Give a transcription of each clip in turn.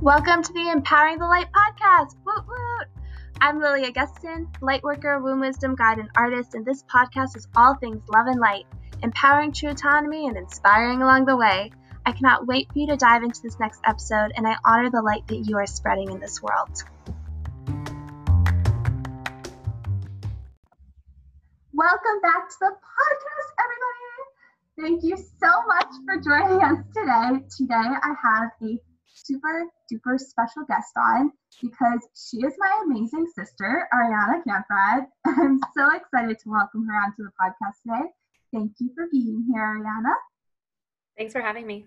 Welcome to the Empowering the Light podcast. Woot woot! I'm Lily Augustin, light worker, womb wisdom guide, and artist, and this podcast is all things love and light, empowering true autonomy and inspiring along the way. I cannot wait for you to dive into this next episode, and I honor the light that you are spreading in this world. Welcome back to the podcast, everybody. Thank you so much for joining us today. Today, I have a super duper special guest on because she is my amazing sister, Ariana Camprad. I'm so excited to welcome her onto the podcast today. Thank you for being here, Ariana. Thanks for having me.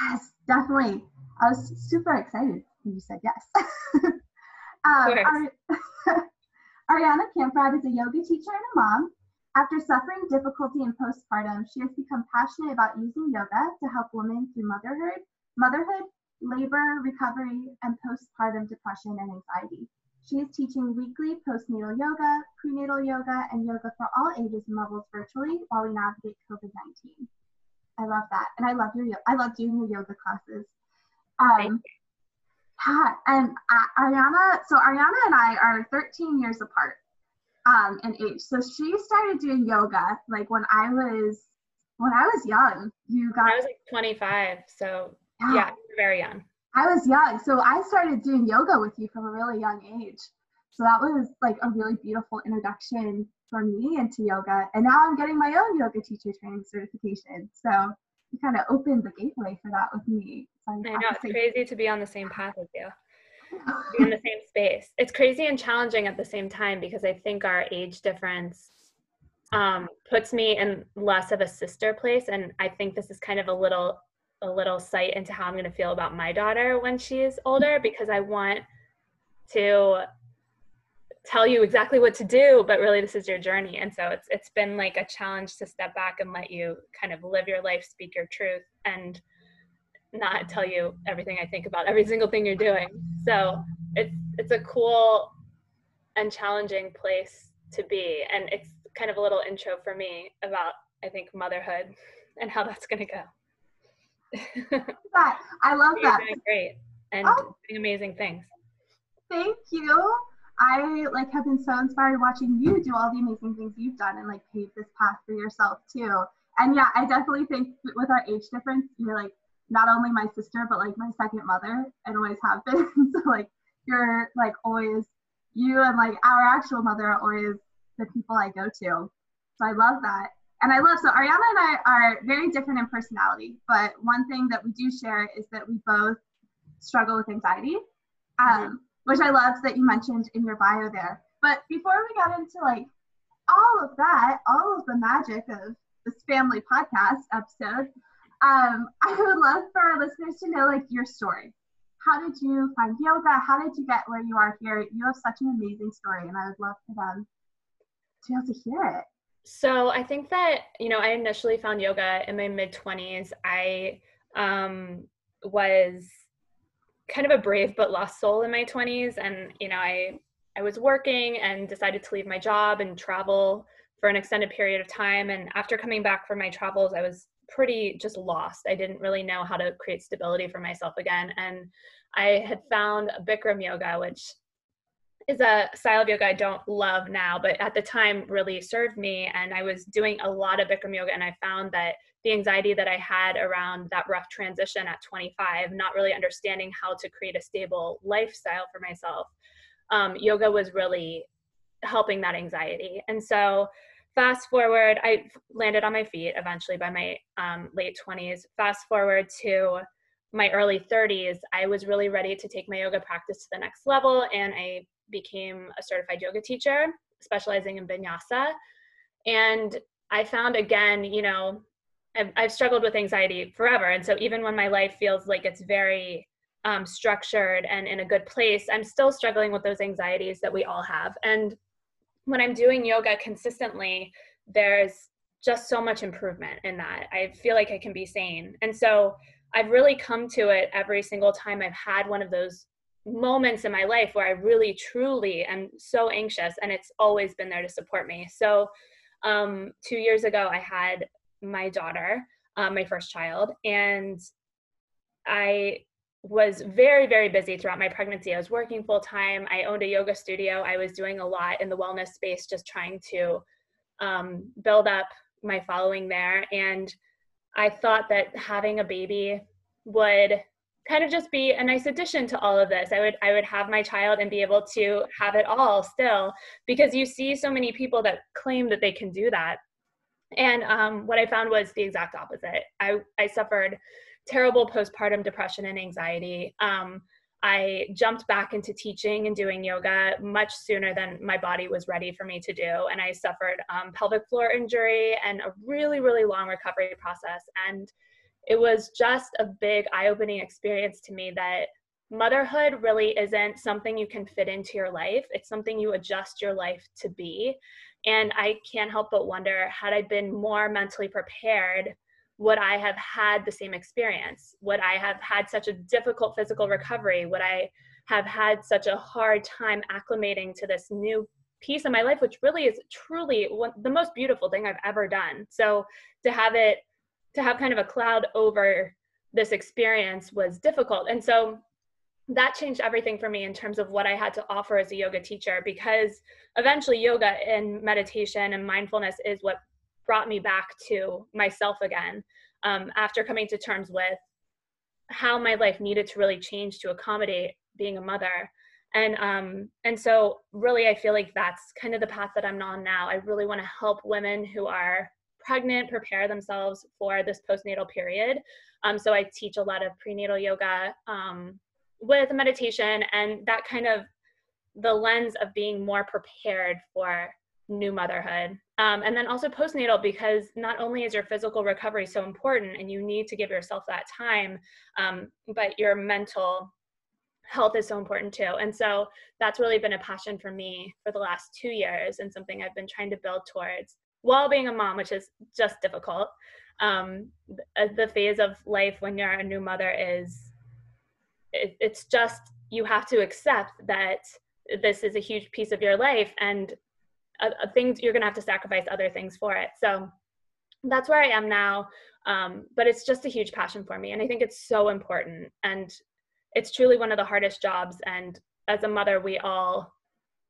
Yes, definitely. I was super excited when you said yes. um, Ariana Camprad is a yoga teacher and a mom. After suffering difficulty in postpartum, she has become passionate about using yoga to help women through motherhood, motherhood, labor, recovery, and postpartum depression and anxiety. She is teaching weekly postnatal yoga, prenatal yoga, and yoga for all ages and levels virtually while we navigate COVID 19. I love that. And I love your I love doing your yoga classes. Um, yeah, and uh, Ariana, so Ariana and I are 13 years apart um, in age. So she started doing yoga like when I was when I was young. You got I was like 25, so yeah, yeah very young. I was young, so I started doing yoga with you from a really young age. So that was like a really beautiful introduction for me into yoga. And now I'm getting my own yoga teacher training certification. So you kind of opened the gateway for that with me. So I, know it's crazy to be on the same path as you. in the same space. It's crazy and challenging at the same time because I think our age difference um, puts me in less of a sister place, and I think this is kind of a little a little sight into how I'm going to feel about my daughter when she's older because I want to tell you exactly what to do but really this is your journey. And so it's it's been like a challenge to step back and let you kind of live your life speak your truth and not tell you everything I think about every single thing you're doing. So it's it's a cool and challenging place to be. And it's kind of a little intro for me about I think motherhood and how that's going to go that. I love You're that. Doing great and oh. doing amazing things. Thank you. I like have been so inspired watching you do all the amazing things you've done and like pave this path for yourself too. And yeah, I definitely think with our age difference, you're like not only my sister but like my second mother and always have been. so like you're like always you and like our actual mother are always the people I go to. So I love that and I love so Ariana and I are very different in personality, but one thing that we do share is that we both struggle with anxiety, um, mm-hmm. which I loved that you mentioned in your bio there. But before we got into like all of that, all of the magic of this family podcast episode, um, I would love for our listeners to know like your story. How did you find yoga? How did you get where you are here? You have such an amazing story, and I would love for them to be able to hear it. So I think that, you know, I initially found yoga in my mid 20s. I um, was kind of a brave but lost soul in my 20s. And, you know, I, I was working and decided to leave my job and travel for an extended period of time. And after coming back from my travels, I was pretty just lost. I didn't really know how to create stability for myself again. And I had found Bikram yoga, which is a style of yoga I don't love now, but at the time really served me. And I was doing a lot of Bikram yoga, and I found that the anxiety that I had around that rough transition at 25, not really understanding how to create a stable lifestyle for myself, um, yoga was really helping that anxiety. And so, fast forward, I landed on my feet eventually by my um, late 20s. Fast forward to my early 30s, I was really ready to take my yoga practice to the next level, and I became a certified yoga teacher, specializing in vinyasa. And I found again, you know, I've, I've struggled with anxiety forever. And so even when my life feels like it's very um, structured and in a good place, I'm still struggling with those anxieties that we all have. And when I'm doing yoga consistently, there's just so much improvement in that. I feel like I can be sane. And so I've really come to it every single time I've had one of those moments in my life where I really truly am so anxious and it's always been there to support me. So um, two years ago, I had my daughter, uh, my first child, and I was very very busy throughout my pregnancy. I was working full time i owned a yoga studio. I was doing a lot in the wellness space just trying to um, build up my following there. And i thought that having a baby would kind of just be a nice addition to all of this i would i would have my child and be able to have it all still because you see so many people that claim that they can do that and um, what i found was the exact opposite i i suffered terrible postpartum depression and anxiety um, I jumped back into teaching and doing yoga much sooner than my body was ready for me to do. And I suffered um, pelvic floor injury and a really, really long recovery process. And it was just a big eye opening experience to me that motherhood really isn't something you can fit into your life, it's something you adjust your life to be. And I can't help but wonder had I been more mentally prepared would I have had the same experience? Would I have had such a difficult physical recovery? Would I have had such a hard time acclimating to this new piece of my life, which really is truly one, the most beautiful thing I've ever done? So to have it, to have kind of a cloud over this experience was difficult. And so that changed everything for me in terms of what I had to offer as a yoga teacher because eventually yoga and meditation and mindfulness is what brought me back to myself again um, after coming to terms with how my life needed to really change to accommodate being a mother and um and so really i feel like that's kind of the path that i'm on now i really want to help women who are pregnant prepare themselves for this postnatal period um, so i teach a lot of prenatal yoga um, with meditation and that kind of the lens of being more prepared for new motherhood. Um, and then also postnatal, because not only is your physical recovery so important and you need to give yourself that time, um, but your mental health is so important too. And so that's really been a passion for me for the last two years and something I've been trying to build towards while being a mom, which is just difficult. Um, the phase of life when you're a new mother is, it, it's just, you have to accept that this is a huge piece of your life and uh, uh, things you're gonna have to sacrifice other things for it so that's where i am now um, but it's just a huge passion for me and i think it's so important and it's truly one of the hardest jobs and as a mother we all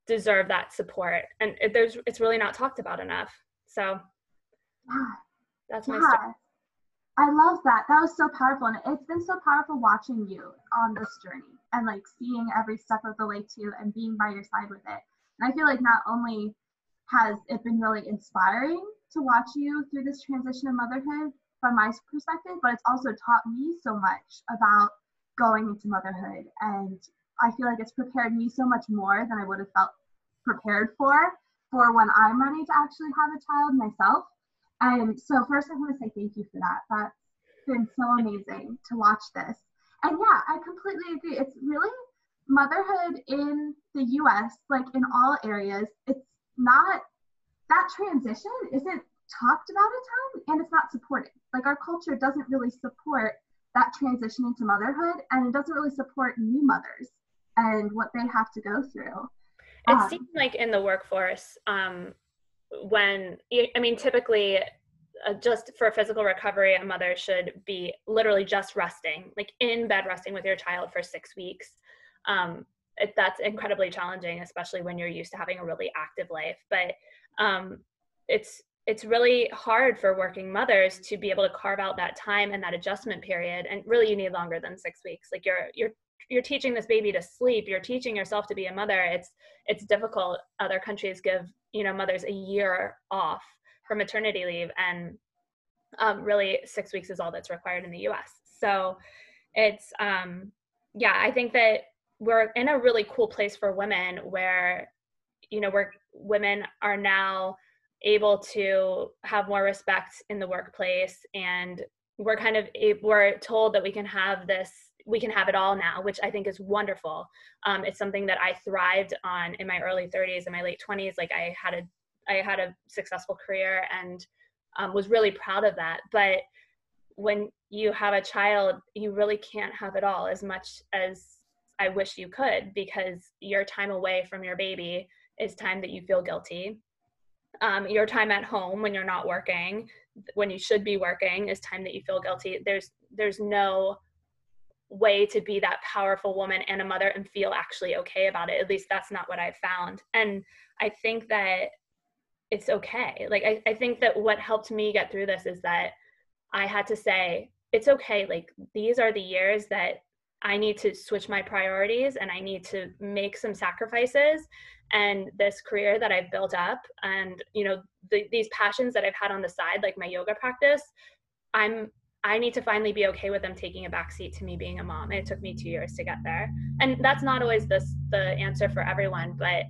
deserve that support and it, there's it's really not talked about enough so that's my yeah. story I love that. That was so powerful. And it's been so powerful watching you on this journey and like seeing every step of the way too and being by your side with it. And I feel like not only has it been really inspiring to watch you through this transition of motherhood from my perspective, but it's also taught me so much about going into motherhood. And I feel like it's prepared me so much more than I would have felt prepared for for when I'm ready to actually have a child myself. And so first I want to say thank you for that. That's been so amazing to watch this. And yeah, I completely agree. It's really motherhood in the US, like in all areas, it's not that transition isn't talked about a ton and it's not supported. Like our culture doesn't really support that transition into motherhood and it doesn't really support new mothers and what they have to go through. It um, seems like in the workforce, um, when I mean, typically, uh, just for physical recovery, a mother should be literally just resting, like in bed resting with your child for six weeks. Um, it, that's incredibly challenging, especially when you're used to having a really active life. But um, it's it's really hard for working mothers to be able to carve out that time and that adjustment period. And really, you need longer than six weeks. Like you're you're you're teaching this baby to sleep. You're teaching yourself to be a mother. It's it's difficult. Other countries give you know mothers a year off for maternity leave, and um, really six weeks is all that's required in the U.S. So it's um, yeah, I think that we're in a really cool place for women where you know where women are now able to have more respect in the workplace and we're kind of we're told that we can have this we can have it all now which i think is wonderful um, it's something that i thrived on in my early 30s and my late 20s like i had a i had a successful career and um, was really proud of that but when you have a child you really can't have it all as much as I wish you could because your time away from your baby is time that you feel guilty. Um, your time at home when you're not working, when you should be working, is time that you feel guilty. There's there's no way to be that powerful woman and a mother and feel actually okay about it. At least that's not what I've found. And I think that it's okay. Like, I, I think that what helped me get through this is that I had to say, it's okay. Like, these are the years that I need to switch my priorities and I need to make some sacrifices. And this career that I've built up and, you know, the, these passions that I've had on the side, like my yoga practice, I'm I need to finally be okay with them taking a backseat to me being a mom. It took me two years to get there. And that's not always this the answer for everyone, but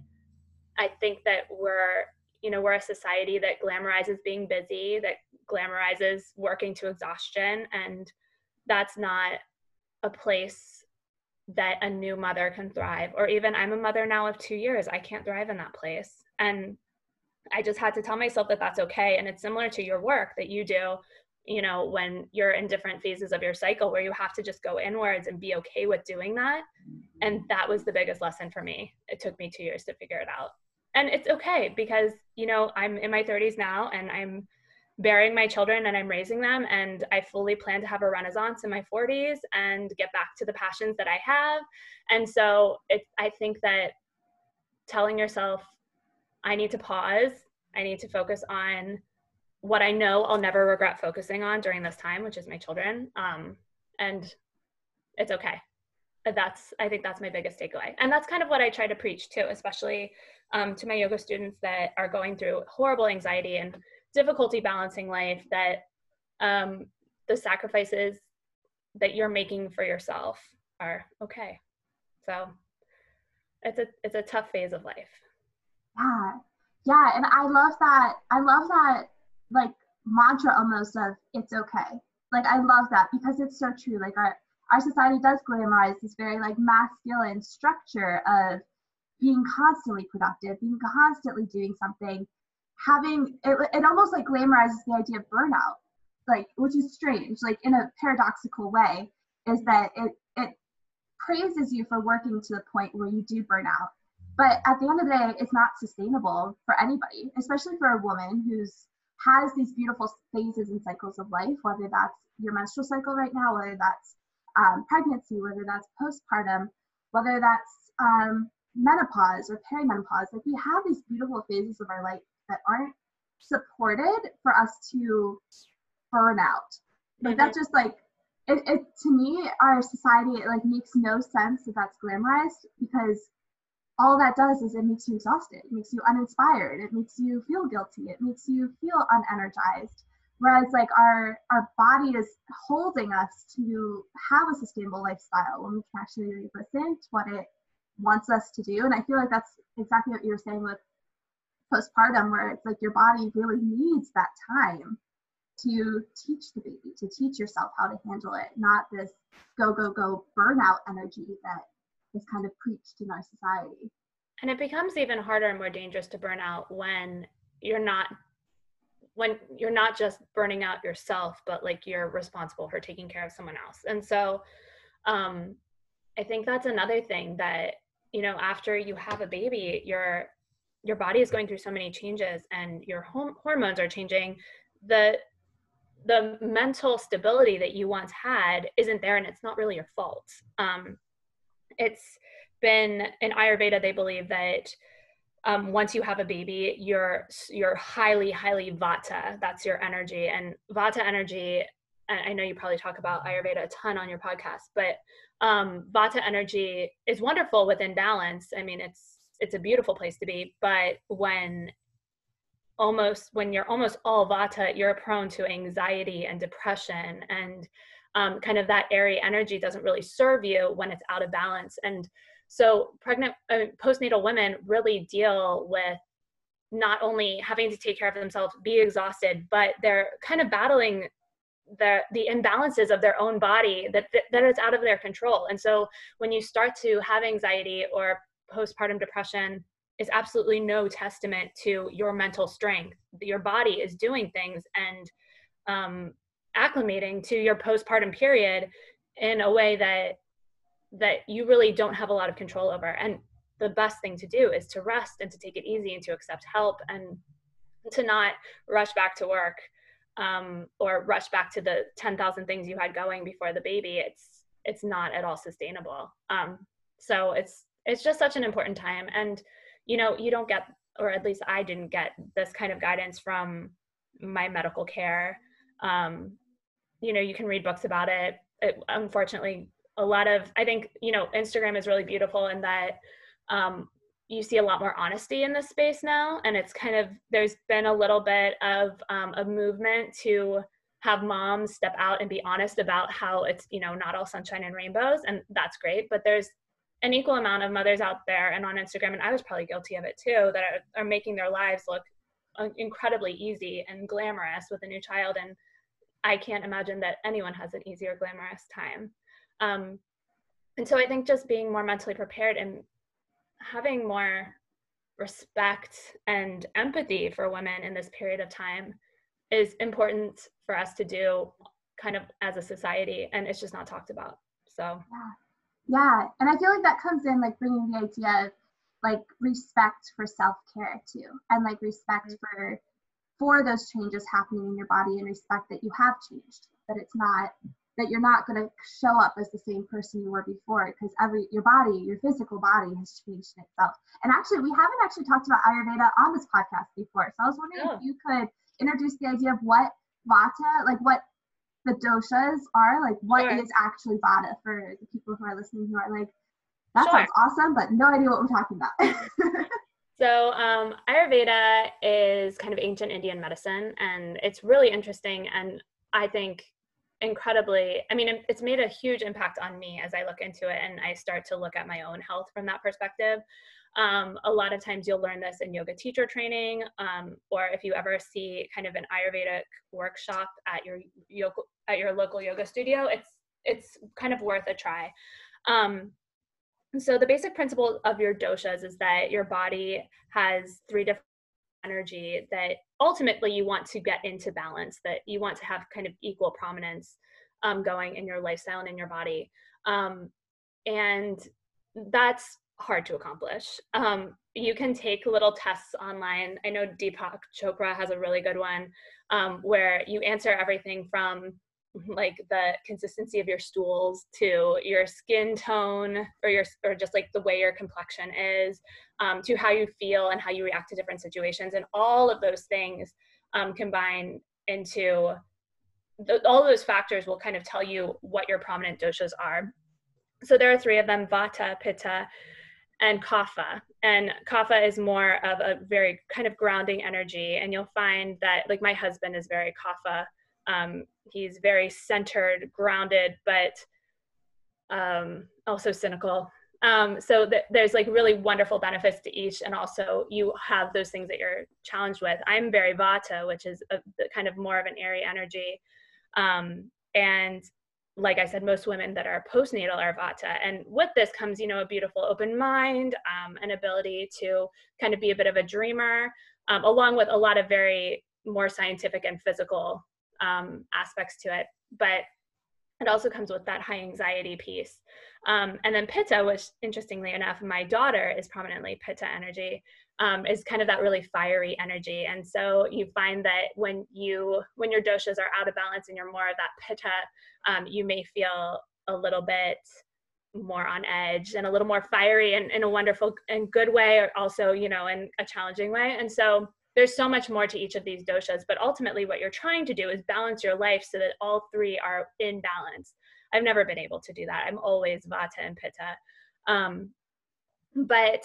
I think that we're, you know, we're a society that glamorizes being busy, that glamorizes working to exhaustion. And that's not a place that a new mother can thrive. Or even I'm a mother now of two years. I can't thrive in that place. And I just had to tell myself that that's okay. And it's similar to your work that you do you know, when you're in different phases of your cycle where you have to just go inwards and be okay with doing that. And that was the biggest lesson for me. It took me two years to figure it out. And it's okay because, you know, I'm in my 30s now and I'm bearing my children and I'm raising them. And I fully plan to have a renaissance in my 40s and get back to the passions that I have. And so it, I think that telling yourself, I need to pause, I need to focus on what I know I'll never regret focusing on during this time, which is my children. Um, and it's okay. That's, I think that's my biggest takeaway. And that's kind of what I try to preach too, especially um, to my yoga students that are going through horrible anxiety and difficulty balancing life, that um, the sacrifices that you're making for yourself are okay. So it's a, it's a tough phase of life. Yeah. Yeah. And I love that. I love that like mantra almost of it's okay. Like I love that because it's so true. Like our our society does glamorize this very like masculine structure of being constantly productive, being constantly doing something, having it, it almost like glamorizes the idea of burnout, like which is strange, like in a paradoxical way, is that it it praises you for working to the point where you do burn out. But at the end of the day, it's not sustainable for anybody, especially for a woman who's has these beautiful phases and cycles of life, whether that's your menstrual cycle right now, whether that's um, pregnancy, whether that's postpartum, whether that's um, menopause or perimenopause. Like we have these beautiful phases of our life that aren't supported for us to burn out. Like mm-hmm. that's just like it, it to me, our society it like makes no sense that that's glamorized because all that does is it makes you exhausted, it makes you uninspired, it makes you feel guilty, it makes you feel unenergized. Whereas like our our body is holding us to have a sustainable lifestyle when we can actually listen to what it wants us to do. And I feel like that's exactly what you were saying with postpartum, where it's like your body really needs that time to teach the baby, to teach yourself how to handle it, not this go, go, go burnout energy that is kind of preached in our society. And it becomes even harder and more dangerous to burn out when you're not when you're not just burning out yourself, but like you're responsible for taking care of someone else. And so um I think that's another thing that, you know, after you have a baby, your your body is going through so many changes and your home, hormones are changing. The the mental stability that you once had isn't there and it's not really your fault. Um, it's been in Ayurveda, they believe that um, once you have a baby, you're you're highly, highly vata. That's your energy, and vata energy. I know you probably talk about Ayurveda a ton on your podcast, but um, vata energy is wonderful within balance. I mean, it's it's a beautiful place to be, but when almost when you're almost all vata, you're prone to anxiety and depression and um, kind of that airy energy doesn't really serve you when it's out of balance. And so pregnant, uh, postnatal women really deal with not only having to take care of themselves, be exhausted, but they're kind of battling the the imbalances of their own body that that is out of their control. And so when you start to have anxiety or postpartum depression, is absolutely no testament to your mental strength. Your body is doing things and um, acclimating to your postpartum period in a way that that you really don't have a lot of control over. And the best thing to do is to rest and to take it easy and to accept help and to not rush back to work um, or rush back to the 10,000 things you had going before the baby. It's it's not at all sustainable. Um, so it's it's just such an important time. And you know you don't get or at least i didn't get this kind of guidance from my medical care um, you know you can read books about it. it unfortunately a lot of i think you know instagram is really beautiful in that um, you see a lot more honesty in this space now. And it's kind of there's been a little bit of um, a movement to have moms step out and be honest about how it's you know not all sunshine and rainbows. And that's great. But there's an equal amount of mothers out there and on instagram and i was probably guilty of it too that are, are making their lives look uh, incredibly easy and glamorous with a new child. And i can't imagine that anyone has an easy or glamorous time. Um, and so i think just being more mentally prepared and having more respect and empathy for women in this period of time is important for us to do kind of as a society and it's just not talked about so. Yeah. Yeah and i feel like that comes in like bringing the idea of like respect for self-care too and like respect mm-hmm. for for those changes happening in your body and respect that you have changed that it's not that you're not going to show up as the same person you were before because every your body your physical body has changed in itself and actually we haven't actually talked about ayurveda on this podcast before so i was wondering if you could introduce the idea of what vata like what the doshas are like what sure. is actually vata for the people who are listening who are like that sure. sounds awesome but no idea what we're talking about So, um, Ayurveda is kind of ancient Indian medicine, and it's really interesting. And I think incredibly i mean it's made a huge impact on me as i look into it and i start to look at my own health from that perspective um, a lot of times you'll learn this in yoga teacher training um, or if you ever see kind of an ayurvedic workshop at your yoga at your local yoga studio it's it's kind of worth a try um, so the basic principle of your doshas is that your body has three different energy that ultimately you want to get into balance, that you want to have kind of equal prominence um, going in your lifestyle and in your body. Um, and that's hard to accomplish. Um, you can take little tests online. I know Deepak Chopra has a really good one um, where you answer everything from like the consistency of your stools to your skin tone or your or just like the way your complexion is um, to how you feel and how you react to different situations and all of those things um, combine into the, all those factors will kind of tell you what your prominent doshas are. So there are three of them vata pitta and kapha. And kapha is more of a very kind of grounding energy and you'll find that like my husband is very kapha um, he's very centered, grounded, but um, also cynical. Um, so th- there's like really wonderful benefits to each, and also you have those things that you're challenged with. I'm very Vata, which is a, kind of more of an airy energy, um, and like I said, most women that are postnatal are Vata, and with this comes you know a beautiful open mind, um, an ability to kind of be a bit of a dreamer, um, along with a lot of very more scientific and physical um, aspects to it, but it also comes with that high anxiety piece. Um, and then pitta, which interestingly enough, my daughter is prominently pitta energy, um, is kind of that really fiery energy. And so you find that when you when your doshas are out of balance and you're more of that pitta, um, you may feel a little bit more on edge and a little more fiery and in a wonderful and good way, or also you know in a challenging way. And so there's so much more to each of these doshas, but ultimately what you're trying to do is balance your life so that all three are in balance. I've never been able to do that. I'm always vata and pitta. Um, but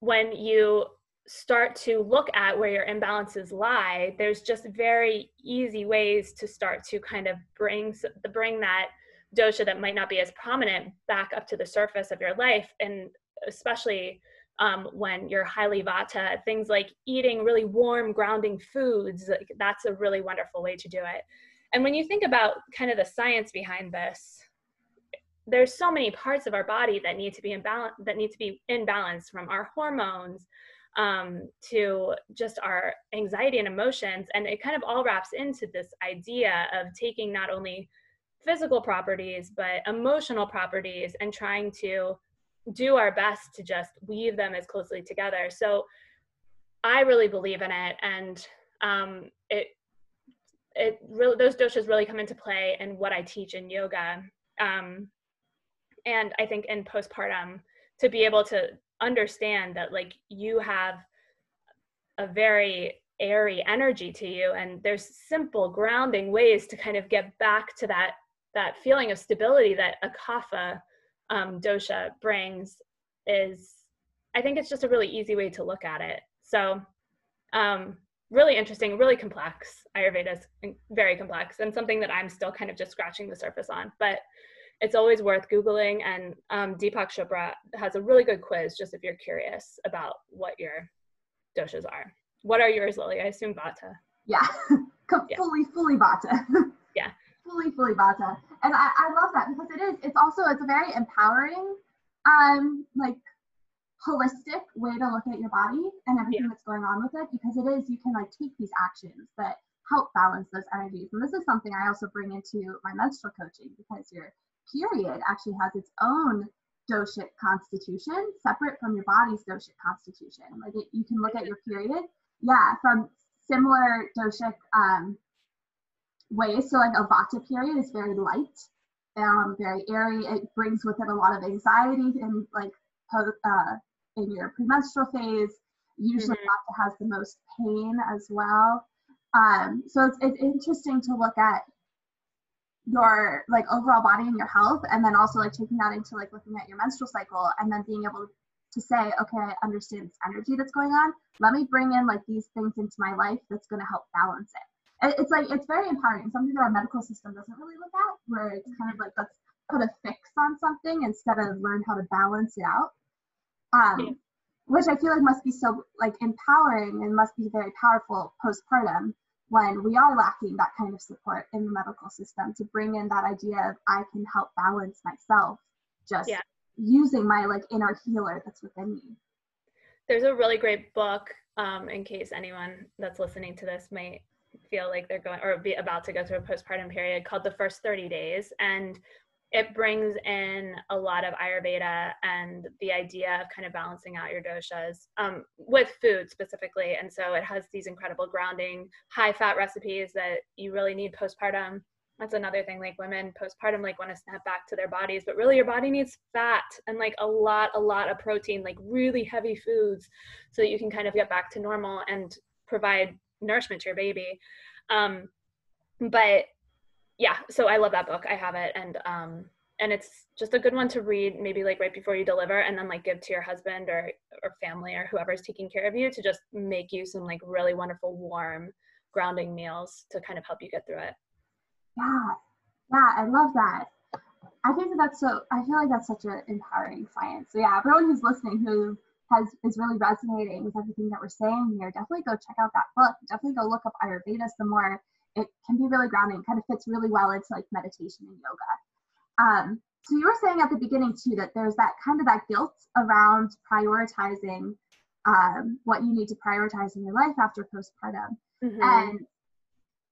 when you start to look at where your imbalances lie, there's just very easy ways to start to kind of bring bring that dosha that might not be as prominent back up to the surface of your life, and especially um, when you're highly vata, things like eating really warm, grounding foods, like that's a really wonderful way to do it. And when you think about kind of the science behind this, there's so many parts of our body that need to be in balance, that need to be in balance from our hormones um, to just our anxiety and emotions. And it kind of all wraps into this idea of taking not only physical properties, but emotional properties and trying to do our best to just weave them as closely together. So I really believe in it, and um, it it really those doshas really come into play in what I teach in yoga Um, and I think in postpartum, to be able to understand that like you have a very airy energy to you and there's simple grounding ways to kind of get back to that that feeling of stability that a kapha um, dosha brings is i think it's just a really easy way to look at it so um, really interesting really complex ayurveda is very complex and something that i'm still kind of just scratching the surface on but it's always worth googling and um, deepak chopra has a really good quiz just if you're curious about what your doshas are what are yours, Lily? I assume Vata. Yeah, yeah. fully, fully Vata. Fully, fully Vata. And I, I love that because it is, it's also, it's a very empowering, um, like holistic way to look at your body and everything yeah. that's going on with it because it is, you can like take these actions that help balance those energies. And this is something I also bring into my menstrual coaching because your period actually has its own doshic constitution separate from your body's doshic constitution. Like it, you can look at your period yeah, from similar doshic um, ways. So like a vata period is very light, um, very airy. It brings with it a lot of anxiety and like uh, in your premenstrual phase. Usually mm-hmm. vata has the most pain as well. Um, so it's, it's interesting to look at your like overall body and your health and then also like taking that into like looking at your menstrual cycle and then being able to say, okay, I understand this energy that's going on. Let me bring in like these things into my life that's going to help balance it. It's like it's very empowering. Something that our medical system doesn't really look at, where it's kind of like let's put a fix on something instead of learn how to balance it out. Um, yeah. Which I feel like must be so like empowering and must be very powerful postpartum when we are lacking that kind of support in the medical system to bring in that idea of I can help balance myself just yeah using my like inner healer that's within me. There's a really great book, um, in case anyone that's listening to this might feel like they're going or be about to go through a postpartum period called The First 30 Days. And it brings in a lot of Ayurveda and the idea of kind of balancing out your doshas um, with food specifically. And so it has these incredible grounding, high fat recipes that you really need postpartum that's another thing like women postpartum like want to snap back to their bodies but really your body needs fat and like a lot a lot of protein like really heavy foods so that you can kind of get back to normal and provide nourishment to your baby um but yeah so i love that book i have it and um and it's just a good one to read maybe like right before you deliver and then like give to your husband or or family or whoever's taking care of you to just make you some like really wonderful warm grounding meals to kind of help you get through it yeah, yeah, I love that. I think that that's so. I feel like that's such an empowering science. So yeah, everyone who's listening who has is really resonating with everything that we're saying here, definitely go check out that book. Definitely go look up Ayurveda some more. It can be really grounding. Kind of fits really well into like meditation and yoga. Um, so you were saying at the beginning too that there's that kind of that guilt around prioritizing um, what you need to prioritize in your life after postpartum. Mm-hmm. And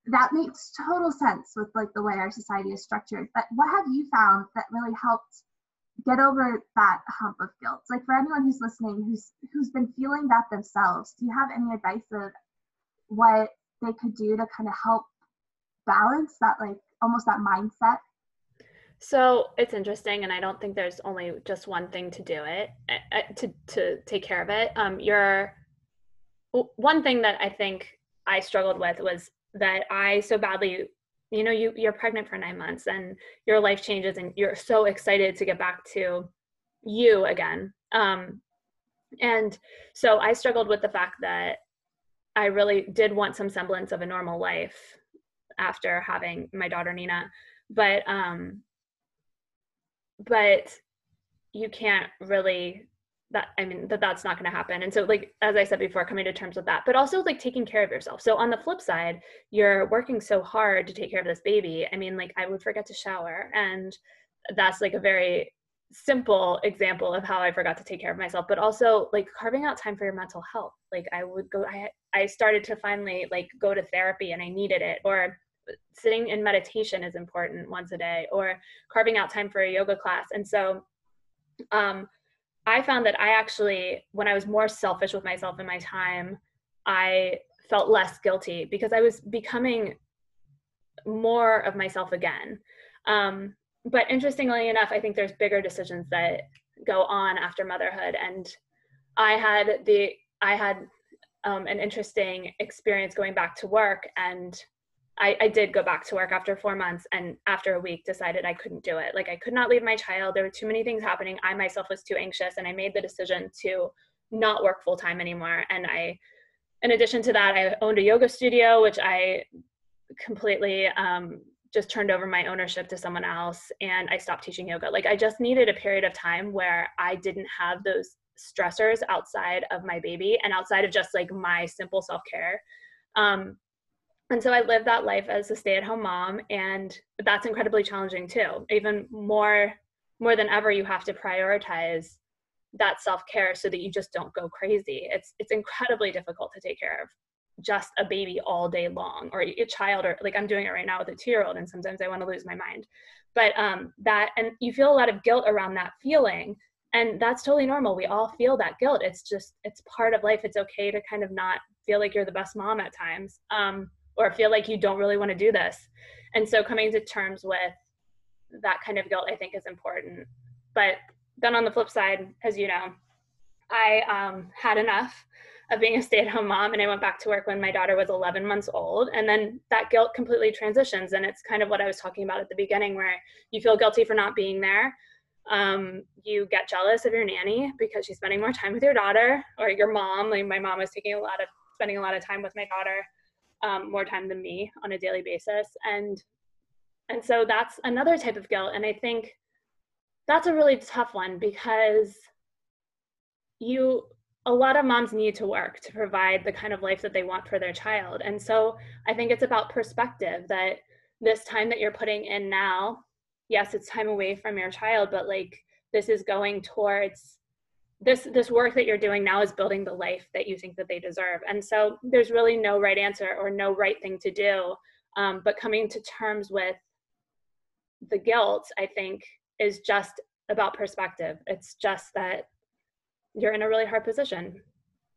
that makes total sense with like the way our society is structured. But what have you found that really helped get over that hump of guilt? Like for anyone who's listening who's who's been feeling that themselves, do you have any advice of what they could do to kind of help balance that like almost that mindset? So it's interesting, and I don't think there's only just one thing to do it eh, eh, to to take care of it. Um, your one thing that I think I struggled with was that I so badly you know you you're pregnant for 9 months and your life changes and you're so excited to get back to you again. Um and so I struggled with the fact that I really did want some semblance of a normal life after having my daughter Nina but um but you can't really that i mean that that's not going to happen. And so like as i said before coming to terms with that but also like taking care of yourself. So on the flip side you're working so hard to take care of this baby. I mean like i would forget to shower. And that's like a very simple example of how i forgot to take care of myself but also like carving out time for your mental health. Like i would go i i started to finally like go to therapy and i needed it. Or sitting in meditation is important once a day or carving out time for a yoga class. And so um I found that I actually, when I was more selfish with myself in my time, I felt less guilty because I was becoming more of myself again. Um, but interestingly enough, I think there's bigger decisions that go on after motherhood. And I had the I had um, an interesting experience going back to work and I, I, did go back to work after four months and after a week decided I couldn't do it. Like I could not leave my child. There were too many things happening. I myself was too anxious and I made the decision to not work full time anymore. And I, in addition to that, I owned a yoga studio, which I completely um, just turned over my ownership to someone else and I stopped teaching yoga. Like I just needed a period of time where I didn't have those stressors outside of my baby and outside of just like my simple self care. Um, and so I lived that life as a stay at home mom, and that's incredibly challenging too. Even more, more than ever, you have to prioritize that self care so that you just don't go crazy. It's it's incredibly difficult to take care of just a baby all day long or a child or like i'm doing it right now with a two year old and sometimes i want to lose my mind. But um that and you feel a lot of guilt around that feeling and that's totally normal. We all feel that guilt. It's just it's part of life. It's okay to kind of not feel like you're the best mom at times. Um, or feel like you don't really want to do this. And so coming to terms with that kind of guilt i think is important. But then on the flip side as you know i um, had enough of being a stay-at-home mom and i went back to work when my daughter was 11 months old. And then that guilt completely transitions and it's kind of what i was talking about at the beginning where you feel guilty for not being there. Um, you get jealous of your nanny because she's spending more time with your daughter or your mom. Like my mom was taking a lot of spending a lot of time with my daughter, um, more time than me on a daily basis, and and so that's another type of guilt. And I think that's a really tough one because you a lot of moms need to work to provide the kind of life that they want for their child. And so I think it's about perspective that this time that you're putting in now yes it's time away from your child but like this is going towards this this work that you're doing now is building the life that you think that they deserve. And so there's really no right answer or no right thing to do um, but coming to terms with the guilt i think is just about perspective. It's just that you're in a really hard position.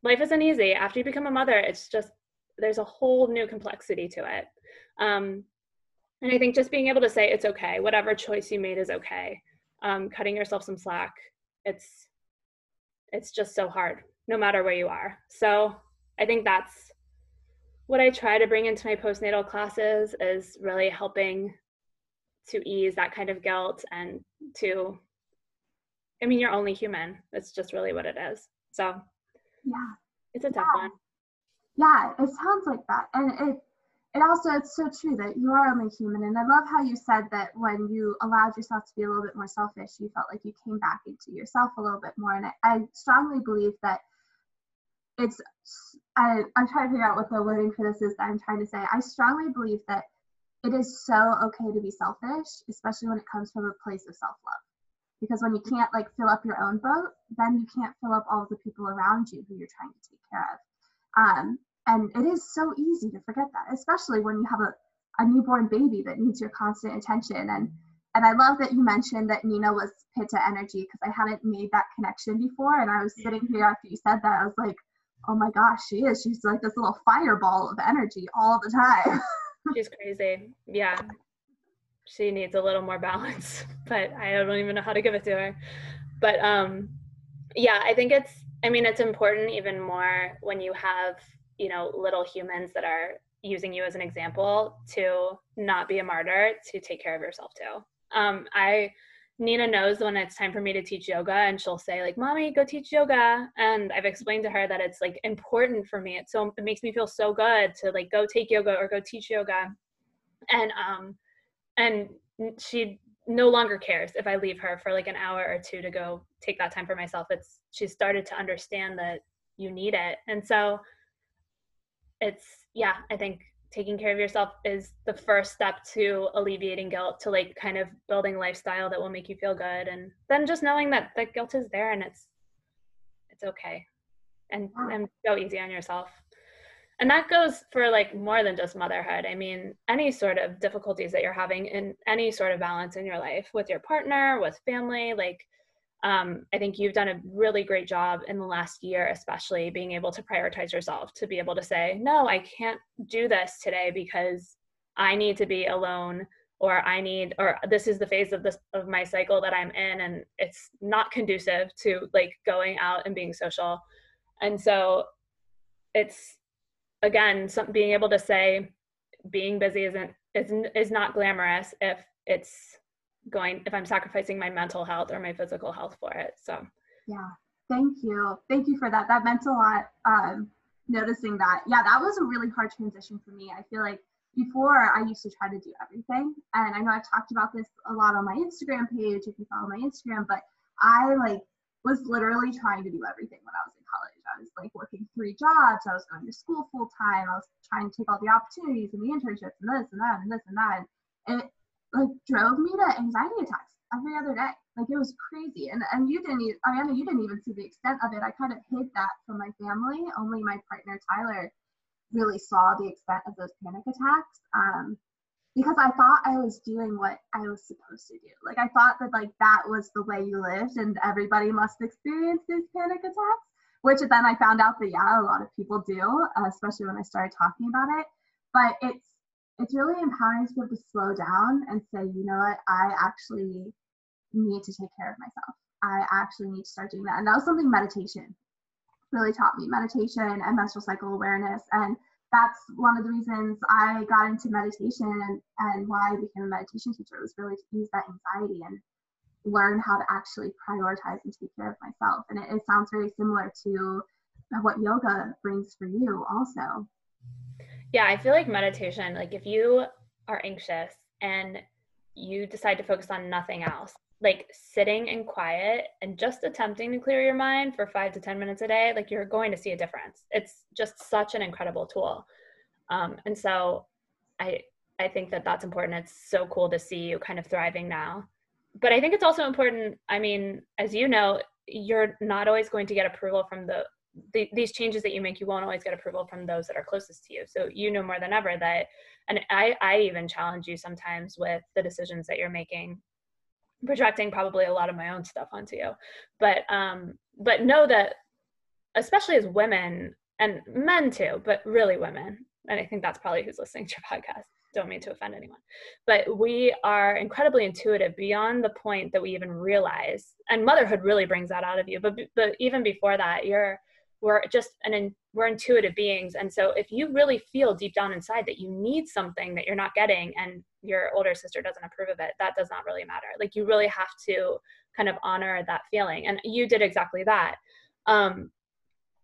Life isn't easy. After you become a mother it's just there's a whole new complexity to it. Um, and I think just being able to say it's okay, whatever choice you made is okay. Um, cutting yourself some slack, it's it's just so hard, no matter where you are. So I think that's what I try to bring into my postnatal classes is really helping to ease that kind of guilt and to I mean you're only human. It's just really what it is. So yeah. It's a tough yeah. one. Yeah, it sounds like that. And it it also it's so true that you are only human and i love how you said that when you allowed yourself to be a little bit more selfish you felt like you came back into yourself a little bit more and i, I strongly believe that it's I, i'm trying to figure out what the wording for this is that i'm trying to say. I strongly believe that it is so okay to be selfish especially when it comes from a place of self-love. Because when you can't like fill up your own boat then you can't fill up all of the people around you who you're trying to take care of. Um, and it is so easy to forget that, especially when you have a, a newborn baby that needs your constant attention. And and I love that you mentioned that Nina was Pitta energy because I hadn't made that connection before. And I was sitting here after you said that, I was like, oh my gosh, she is. She's like this little fireball of energy all the time. She's crazy. Yeah. She needs a little more balance, but I don't even know how to give it to her. But um yeah, I think it's I mean it's important even more when you have you know little humans that are using you as an example to not be a martyr to take care of yourself too. Um, i nina knows when it's time for me to teach yoga and she'll say like mommy go teach yoga. And i've explained to her that it's like important for me. It's so it makes me feel so good to like go take yoga or go teach yoga. And um and she no longer cares if i leave her for like an hour or two to go take that time for myself. It's she started to understand that you need it. And so it's yeah i think taking care of yourself is the first step to alleviating guilt to like kind of building lifestyle that will make you feel good and then just knowing that that guilt is there and it's it's okay. And and go easy on yourself. And that goes for like more than just motherhood. I mean any sort of difficulties that you're having in any sort of balance in your life with your partner with family like um, I think you've done a really great job in the last year, especially being able to prioritize yourself to be able to say, no, I can't do this today because I need to be alone or I need or this is the phase of this of my cycle that I'm in and it's not conducive to like going out and being social. And so it's again some being able to say being busy isn't is is not glamorous if it's going if I'm sacrificing my mental health or my physical health for it. So yeah. Thank you. Thank you for that. That meant a lot. Um noticing that. Yeah, that was a really hard transition for me. I feel like before I used to try to do everything. And I know I've talked about this a lot on my Instagram page if you follow my Instagram, but I like was literally trying to do everything when I was in college. I was like working three jobs, I was going to school full time, I was trying to take all the opportunities and the internships and this and that and this and that. And it like drove me to anxiety attacks every other day. Like it was crazy. And and you didn't even Ariana, you didn't even see the extent of it. I kind of hid that from my family. Only my partner Tyler really saw the extent of those panic attacks um, because I thought I was doing what I was supposed to do. Like I thought that like that was the way you lived and everybody must experience these panic attacks, which then I found out that yeah, a lot of people do, uh, especially when I started talking about it. But it's it's really empowering to be able to slow down and say, you know what, I actually need to take care of myself. I actually need to start doing that. And that was something meditation really taught me meditation and menstrual cycle awareness. And that's one of the reasons I got into meditation and, and why I became a meditation teacher was really to ease that anxiety and learn how to actually prioritize and take care of myself. And it, it sounds very similar to what yoga brings for you also. Yeah, I feel like meditation, like if you are anxious and you decide to focus on nothing else, like sitting in quiet and just attempting to clear your mind for five to 10 minutes a day, like you're going to see a difference. It's just such an incredible tool. Um, and so I, I think that that's important. It's so cool to see you kind of thriving now. But I think it's also important. I mean, as you know, you're not always going to get approval from the, the these changes that you make. You won't always get approval from those that are closest to you. So you know more than ever that, and I, I even challenge you sometimes with the decisions that you're making projecting probably a lot of my own stuff onto you but um but know that especially as women and men too but really women and i think that's probably who's listening to your podcast don't mean to offend anyone but we are incredibly intuitive beyond the point that we even realize and motherhood really brings that out of you but but even before that you're we're just an we're intuitive beings. And so if you really feel deep down inside that you need something that you're not getting and your older sister doesn't approve of it that does not really matter. Like you really have to kind of honor that feeling. And you did exactly that. Um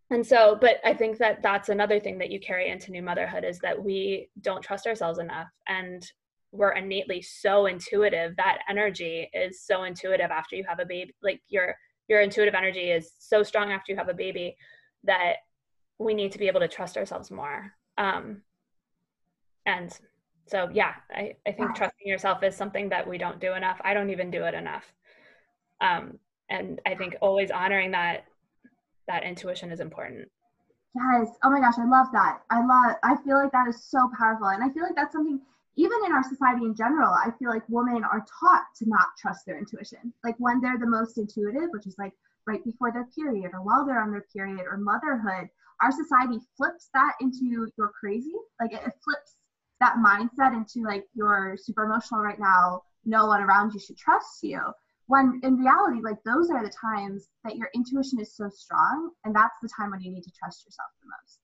and so but i think that that's another thing that you carry into new motherhood is that we don't trust ourselves enough. And we're innately so intuitive. That energy is so intuitive after you have a baby like your your intuitive energy is so strong after you have a baby that we need to be able to trust ourselves more. Um, and so, yeah, I, I think trusting yourself is something that we don't do enough. I don't even do it enough. Um, and I think always honoring that that intuition is important. Yes. Oh my gosh, I love that. I love. I feel like that is so powerful, and I feel like that's something even in our society in general. I feel like women are taught to not trust their intuition. Like when they're the most intuitive, which is like right before their period or while they're on their period or motherhood, our society flips that into you're crazy. Like it, flips that mindset into like you're super emotional right now. No one around you should trust you. When in reality, like those are the times that your intuition is so strong, and that's the time when you need to trust yourself the most.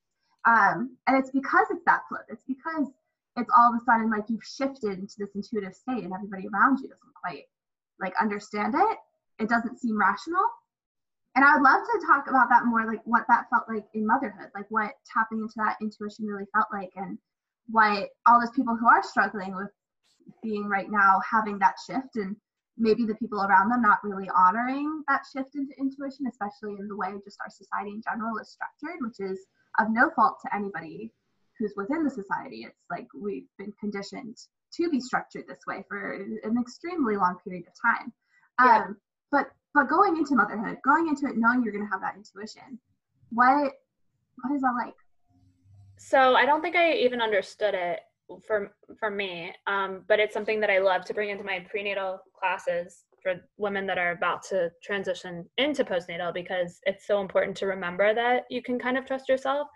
Um, and it's because it's that flip. It's because it's all of a sudden like you've shifted into this intuitive state, and everybody around you doesn't quite like understand it. It doesn't seem rational, and I would love to talk about that more, like what that felt like in motherhood, like what tapping into that intuition really felt like, and what all those people who are struggling with being right now having that shift, and maybe the people around them not really honoring that shift into intuition, especially in the way just our society in general is structured, which is of no fault to anybody who's within the society. It's like we've been conditioned to be structured this way for an extremely long period of time. Yeah. Um, but but going into motherhood, going into it knowing you're going to have that intuition, what what is that like? So I don't think I even understood it for for me, um, but it's something that I love to bring into my prenatal classes for women that are about to transition into postnatal because it's so important to remember that you can kind of trust yourself.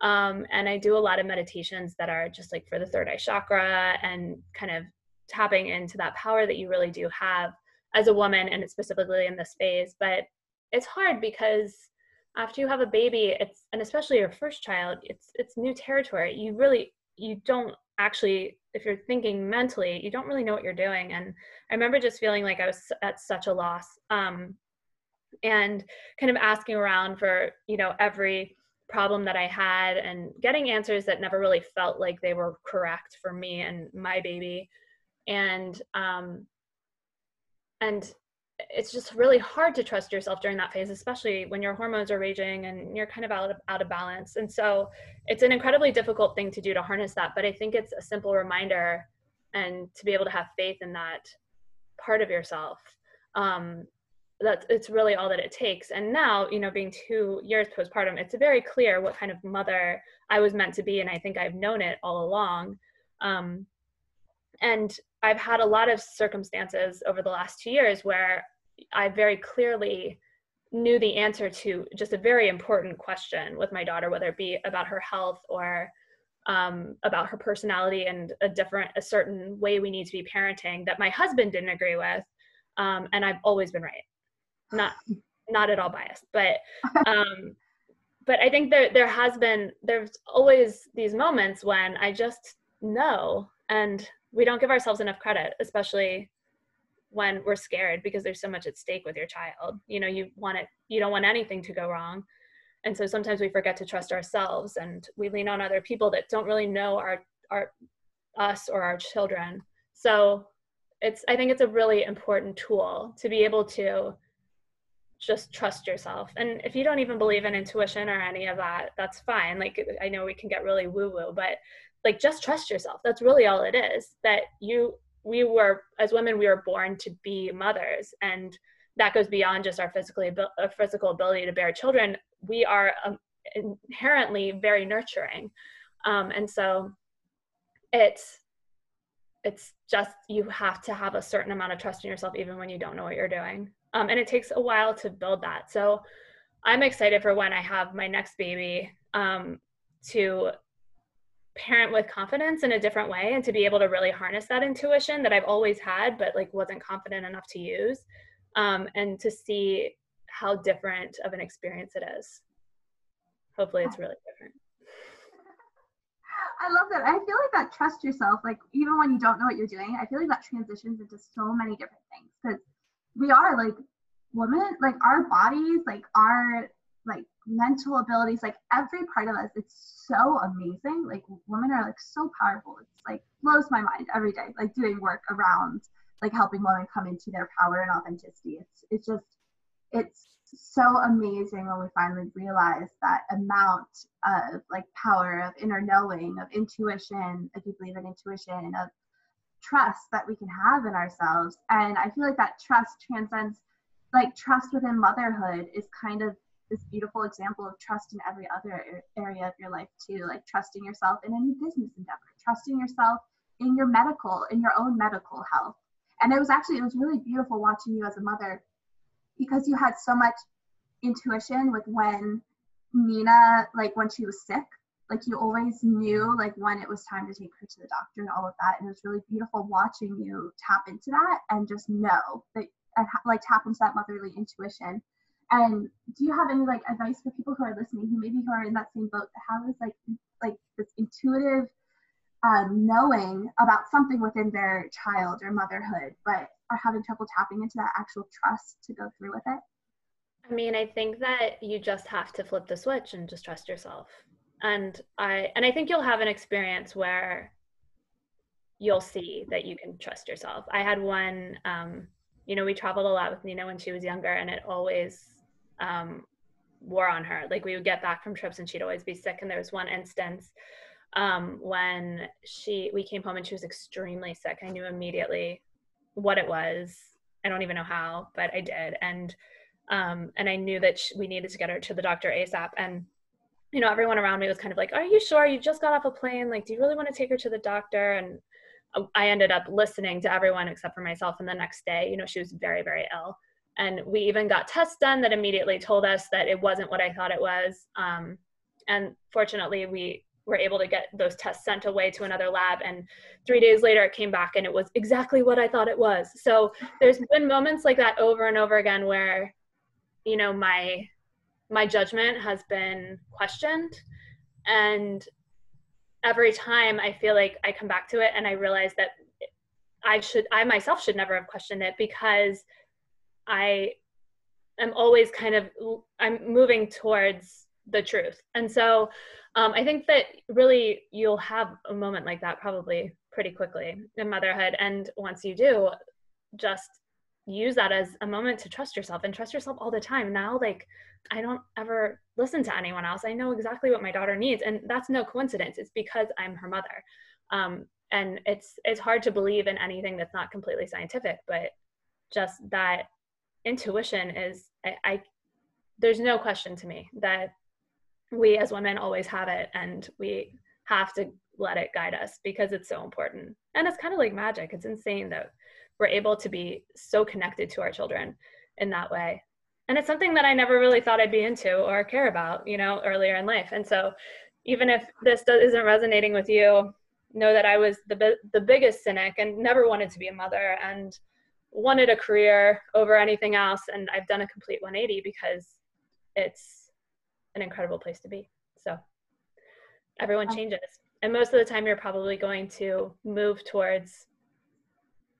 Um, and I do a lot of meditations that are just like for the third eye chakra and kind of tapping into that power that you really do have as a woman and specifically in this phase but it's hard because after you have a baby it's and especially your first child it's it's new territory. You really you don't actually if you're thinking mentally you don't really know what you're doing. And i remember just feeling like i was at such a loss um, and kind of asking around for you know every problem that i had and getting answers that never really felt like they were correct for me and my baby. And um and it's just really hard to trust yourself during that phase especially when your hormones are raging and you're kind of out of, out of balance. And so it's an incredibly difficult thing to do to harness that but i think it's a simple reminder and to be able to have faith in that part of yourself um, that it's really all that it takes. And now you know being two years postpartum it's very clear what kind of mother i was meant to be and i think i've known it all along. Um, and I've had a lot of circumstances over the last two years where I very clearly knew the answer to just a very important question with my daughter, whether it be about her health or um, about her personality and a different, a certain way we need to be parenting that my husband didn't agree with. Um, and I've always been right. Not, not at all biased, but, um, but I think there, there has been, there's always these moments when I just know and we don't give ourselves enough credit, especially when we're scared because there's so much at stake with your child. You know, you want it, you don't want anything to go wrong. And so sometimes we forget to trust ourselves and we lean on other people that don't really know our our us or our children. So it's I think it's a really important tool to be able to just trust yourself. And if you don't even believe in intuition or any of that, that's fine. Like I know we can get really woo woo, but like just trust yourself. That's really all it is that you we were as women we were born to be mothers and that goes beyond just our physically uh, physical ability to bear children. We are um, inherently very nurturing. Um, and so it's it's just you have to have a certain amount of trust in yourself even when you don't know what you're doing. Um, and it takes a while to build that. So i'm excited for when i have my next baby um, to parent with confidence in a different way and to be able to really harness that intuition that I've always had, but like wasn't confident enough to use, um, and to see how different of an experience it is. Hopefully, it's really different. I love that. I feel like that trust yourself, like even when you don't know what you're doing, I feel like that transitions into so many different things because we are like women, like our bodies, like our like mental abilities, like every part of us, it's so amazing. Like women are like so powerful. It's like blows my mind every day, like doing work around like helping women come into their power and authenticity. It's it's just it's so amazing when we finally realize that amount of like power of inner knowing, of intuition, if you believe in intuition, of trust that we can have in ourselves. And I feel like that trust transcends like trust within motherhood is kind of this beautiful example of trust in every other area of your life too like trusting yourself in any business endeavor trusting yourself in your medical in your own medical health. And it was actually it was really beautiful watching you as a mother because you had so much intuition with when nina like when she was sick like you always knew like when it was time to take her to the doctor and all of that. And it was really beautiful watching you tap into that and just know that like tap into that motherly intuition and do you have any like advice for people who are listening who maybe who are in that same boat that have this like like this intuitive um, knowing about something within their child or motherhood, but are having trouble tapping into that actual trust to go through with it? I mean, I think that you just have to flip the switch and just trust yourself. And I and I think you'll have an experience where you'll see that you can trust yourself. I had one um, you know, we traveled a lot with Nina when she was younger and it always um, wore on her. Like we would get back from trips and she'd always be sick. And there was one instance um, when she we came home and she was extremely sick. I knew immediately what it was. I don't even know how, but I did. And um, and I knew that she, we needed to get her to the doctor ASAP. And you know, everyone around me was kind of like, "Are you sure? You just got off a plane. Like, do you really want to take her to the doctor?" And I ended up listening to everyone except for myself. And the next day, you know, she was very, very ill and we even got tests done that immediately told us that it wasn't what I thought it was. Um, and fortunately, we were able to get those tests sent away to another lab. And three days later it came back and it was exactly what i thought it was. So there's been moments like that over and over again where you know my my judgment has been questioned. And every time i feel like i come back to it and i realize that i should i myself should never have questioned it because i am always kind of i'm moving towards the truth. And so um, i think that really you'll have a moment like that probably pretty quickly in motherhood. And once you do just use that as a moment to trust yourself and trust yourself all the time. Now like i don't ever listen to anyone else. I know exactly what my daughter needs. And that's no coincidence. It's because i'm her mother. Um, and it's it's hard to believe in anything that's not completely scientific but just that intuition is I, I there's no question to me that we as women always have it and we have to let it guide us because it's so important. And it's kind of like magic. It's insane that we're able to be so connected to our children in that way. And it's something that i never really thought i'd be into or care about you know earlier in life. And so even if this isn't resonating with you know that i was the, the biggest cynic and never wanted to be a mother. And wanted a career over anything else and i've done a complete 180 because it's an incredible place to be. So everyone changes. And most of the time you're probably going to move towards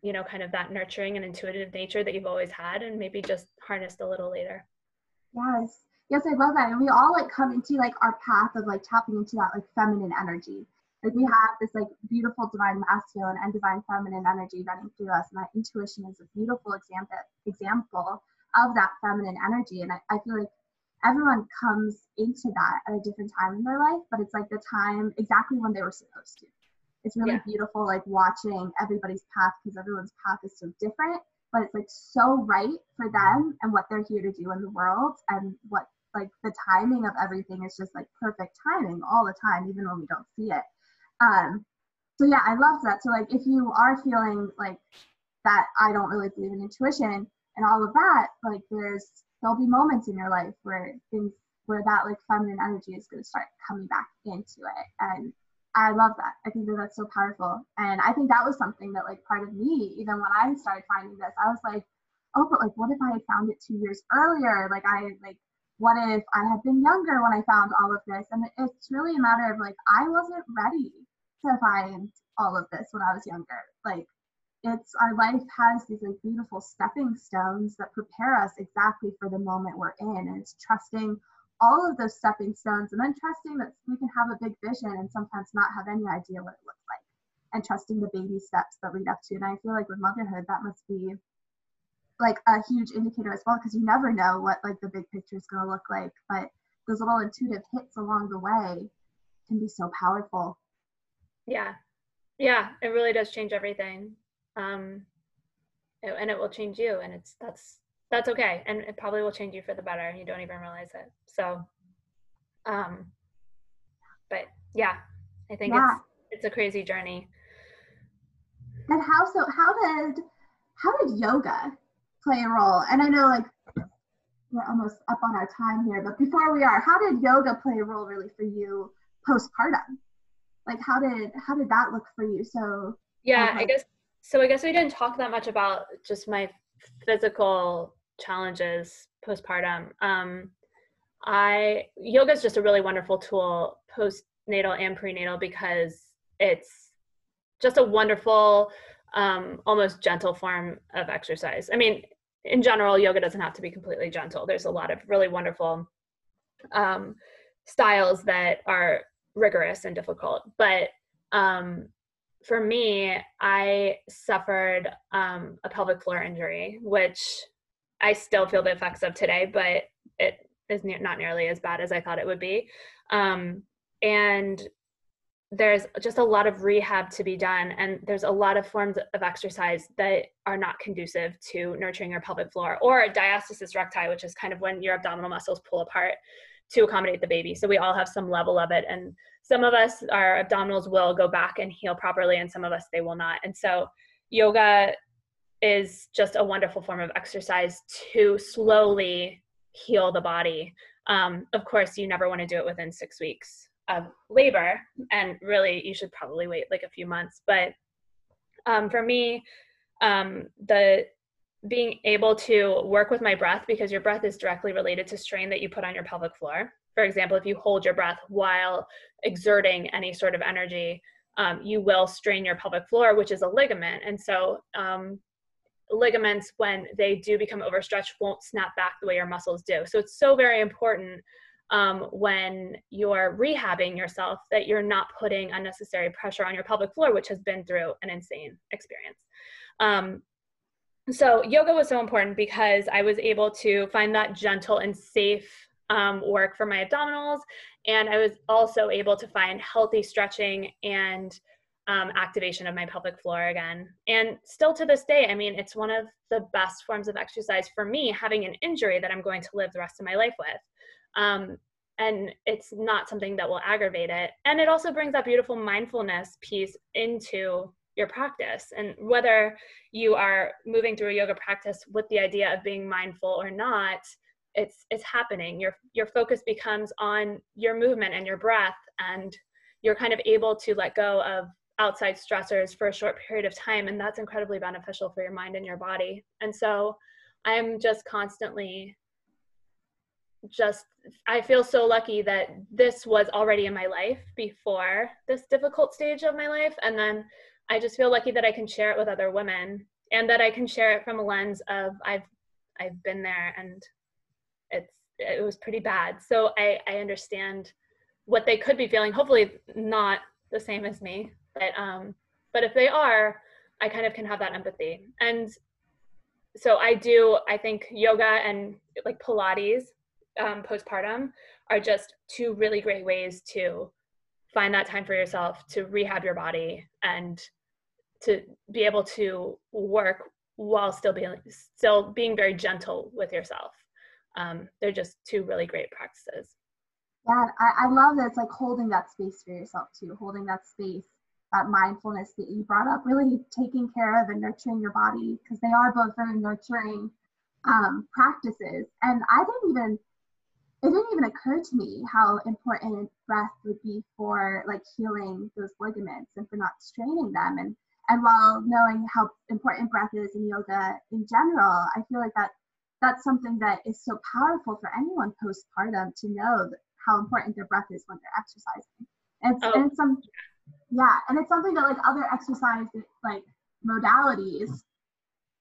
you know kind of that nurturing and intuitive nature that you've always had and maybe just harnessed a little later. Yes. Yes i love that. And we all like come into like our path of like tapping into that like feminine energy like we have this like beautiful divine masculine and divine feminine energy running through us and that intuition is a beautiful example example of that feminine energy and I, I feel like everyone comes into that at a different time in their life but it's like the time exactly when they were supposed to it's really yeah. beautiful like watching everybody's path because everyone's path is so different but it's like so right for them and what they're here to do in the world and what like the timing of everything is just like perfect timing all the time even when we don't see it um, so yeah, I love that. So like if you are feeling like that I don't really believe in intuition and all of that, like there's there'll be moments in your life where things where that like feminine energy is going to start coming back into it and I love that. I think that that's so powerful. And I think that was something that like part of me, even when I started finding this, I was like, oh, but like, what if I had found it two years earlier? Like I like, what if I had been younger when I found all of this? And it's really a matter of like, I wasn't ready to find all of this when I was younger. Like it's our life has these like beautiful stepping stones that prepare us exactly for the moment we're in. And it's trusting all of those stepping stones and then trusting that we can have a big vision and sometimes not have any idea what it looks like. And trusting the baby steps that lead up to. And I feel like with motherhood that must be like a huge indicator as well because you never know what like the big picture is going to look like but those little intuitive hits along the way can be so powerful yeah. Yeah it really does change everything. Um and it will change you and it's that's that's okay and it probably will change you for the better and you don't even realize it. So um but yeah i think yeah. it's it's a crazy journey. And how so how did how did yoga play a role? And i know like we're almost up on our time here but before we are how did yoga play a role really for you postpartum like how did how did that look for you? So yeah i guess so i guess we didn't talk that much about just my physical challenges postpartum. Um i yoga is just a really wonderful tool postnatal and prenatal because it's just a wonderful um almost gentle form of exercise. I mean in general yoga doesn't have to be completely gentle. There's a lot of really wonderful um styles that are rigorous and difficult. But um, for me, I suffered um, a pelvic floor injury, which I still feel the effects of today, but it is ne- not nearly as bad as I thought it would be. Um, and there's just a lot of rehab to be done, and there's a lot of forms of exercise that are not conducive to nurturing your pelvic floor, or diastasis recti, which is kind of when your abdominal muscles pull apart to accommodate the baby. So we all have some level of it. And some of us, our abdominals will go back and heal properly, and some of us, they will not. And so yoga is just a wonderful form of exercise to slowly heal the body. Um, of course, you never want to do it within six weeks. of labor. And really, you should probably wait like a few months. But um, for me, um, the being able to work with my breath because your breath is directly related to strain that you put on your pelvic floor. For example, if you hold your breath while exerting any sort of energy, um, you will strain your pelvic floor, which is a ligament. And so, um, ligaments, when they do become overstretched, won't snap back the way your muscles do. So, it's so very important um, when you're rehabbing yourself that you're not putting unnecessary pressure on your pelvic floor, which has been through an insane experience. Um, so yoga was so important because I was able to find that gentle and safe um, work for my abdominals, and I was also able to find healthy stretching and um, activation of my pelvic floor again. And still to this day, I mean, it's one of the best forms of exercise for me, having an injury that I'm going to live the rest of my life with. Um, and it's not something that will aggravate it. And it also brings that beautiful mindfulness piece into your practice and whether you are moving through a yoga practice with the idea of being mindful or not it's it's happening. Your your focus becomes on your movement and your breath and you're kind of able to let go of outside stressors for a short period of time and that's incredibly beneficial for your mind and your body. And so i'm just constantly just i feel so lucky that this was already in my life before this difficult stage of my life and then I just feel lucky that I can share it with other women and that I can share it from a lens of I've I've been there and it's it was pretty bad. So I I understand what they could be feeling. Hopefully not the same as me, but um but if they are, I kind of can have that empathy. And so I do I think yoga and like Pilates um, postpartum are just two really great ways to find that time for yourself to rehab your body and to be able to work while still being still being very gentle with yourself. Um, they're just two really great practices. Yeah, I, I love that it's like holding that space for yourself too, holding that space, that mindfulness that you brought up, really taking care of and nurturing your body because they are both very nurturing um, practices. And I didn't even it didn't even occur to me how important breath would be for like healing those ligaments and for not straining them and and while knowing how important breath is in yoga in general, I feel like that that's something that is so powerful for anyone postpartum to know how important their breath is when they're exercising. And it's, oh. and it's some, yeah, and it's something that like other exercise like modalities,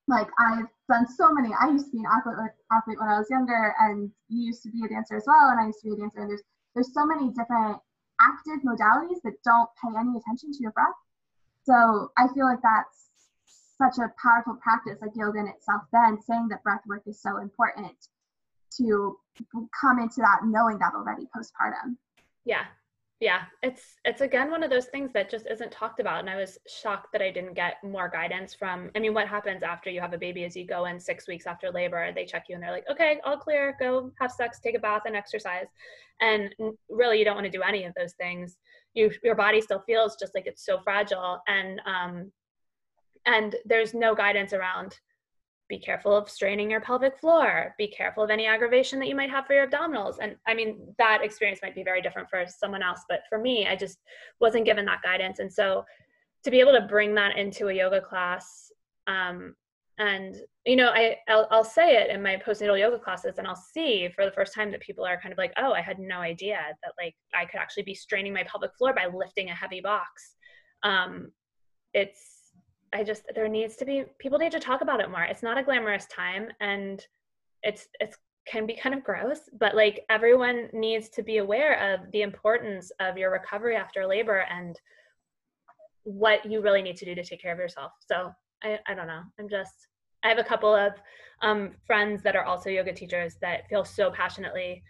like I've done so many. I used to be an athlete athlete when I was younger, and you used to be a dancer as well, and I used to be a dancer. And there's there's so many different active modalities that don't pay any attention to your breath so I feel like that's such a powerful practice, like yoga in itself, then saying that breath work is so important to come into that knowing that already postpartum. Yeah. Yeah. It's it's again one of those things that just isn't talked about. And I was shocked that I didn't get more guidance from I mean, what happens after you have a baby is you go in six weeks after labor, and they check you and they're like, okay, all clear, go have sex, take a bath and exercise. And really you don't want to do any of those things you, your body still feels just like it's so fragile and um, and there's no guidance around be careful of straining your pelvic floor. Be careful of any aggravation that you might have for your abdominals. And i mean that experience might be very different for someone else but for me i just wasn't given that guidance. And so to be able to bring that into a yoga class um, and you know I I'll, I'll, say it in my postnatal yoga classes and I'll see for the first time that people are kind of like oh I had no idea that like I could actually be straining my pelvic floor by lifting a heavy box. Um, it's I just there needs to be people need to talk about it more it's not a glamorous time and it's it's can be kind of gross but like everyone needs to be aware of the importance of your recovery after labor and what you really need to do to take care of yourself so I, I don't know. I'm just, I have a couple of um, friends that are also yoga teachers that feel so passionately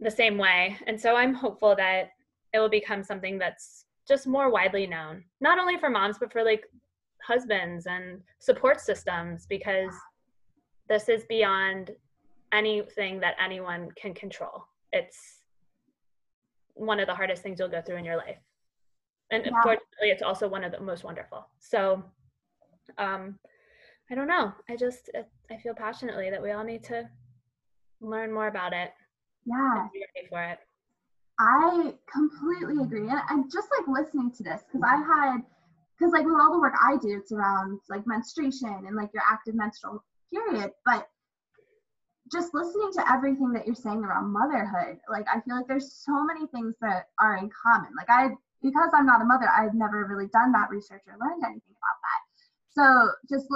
the same way. And so I'm hopeful that it will become something that's just more widely known, not only for moms, but for like husbands and support systems, because this is beyond anything that anyone can control. It's one of the hardest things you'll go through in your life. And yeah. unfortunately, it's also one of the most wonderful. So um, I don't know. I just I feel passionately that we all need to learn more about it. Yeah. Be ready for it. I completely agree. And just like listening to this because I had, because like with all the work I do, it's around like menstruation and like your active menstrual period. But just listening to everything that you're saying around motherhood, like I feel like there's so many things that are in common. Like I, because I'm not a mother, I've never really done that research or learned anything about that. So just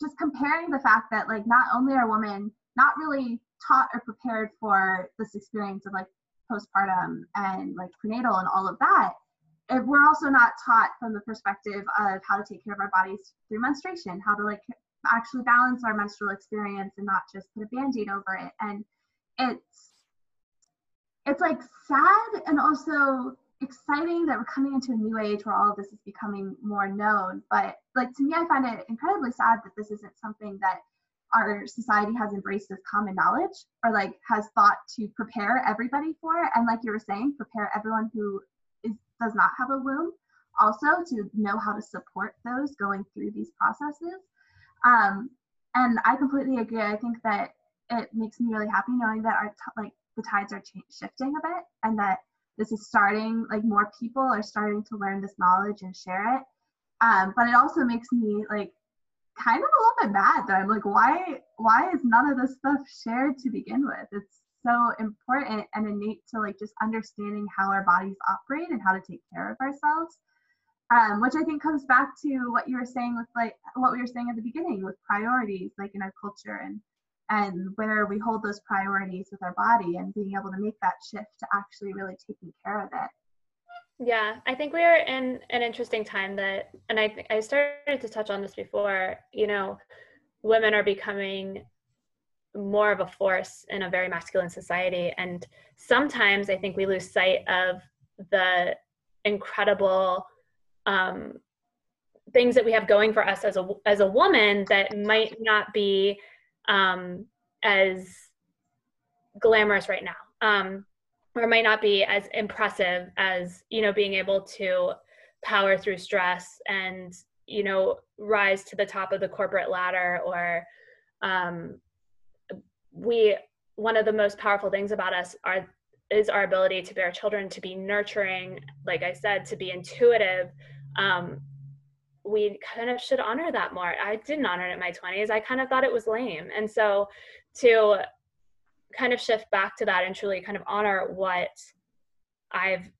just comparing the fact that like not only are women not really taught or prepared for this experience of like postpartum and like prenatal and all of that if we're also not taught from the perspective of how to take care of our bodies through menstruation how to like actually balance our menstrual experience and not just put a band-aid over it. And it's it's like sad and also exciting that we're coming into a new age where all of this is becoming more known. But like to me i find it incredibly sad that this isn't something that our society has embraced as common knowledge or like has thought to prepare everybody for and like you were saying prepare everyone who does not have a womb also to know how to support those going through these processes. Um, and i completely agree. I think that it makes me really happy knowing that our like the tides are shifting a bit and that this is starting like more people are starting to learn this knowledge and share it. Um, but it also makes me like kind of a little bit mad that I'm like, why why is none of this stuff shared to begin with? It's so important and innate to like just understanding how our bodies operate and how to take care of ourselves. Um, which I think comes back to what you were saying with like what we were saying at the beginning with priorities, like in our culture and and where we hold those priorities with our body and being able to make that shift to actually really taking care of it. Yeah, I think we are in an interesting time that, and I I started to touch on this before. You know, women are becoming more of a force in a very masculine society, and sometimes I think we lose sight of the incredible um, things that we have going for us as a as a woman that might not be um, as glamorous right now. Um, or might not be as impressive as you know being able to power through stress and you know rise to the top of the corporate ladder or um, we one of the most powerful things about us are is our ability to bear children to be nurturing like i said to be intuitive. Um, we kind of should honor that more. I didn't honor it in my 20s i kind of thought it was lame. And so to kind of shift back to that and truly kind of honor what I've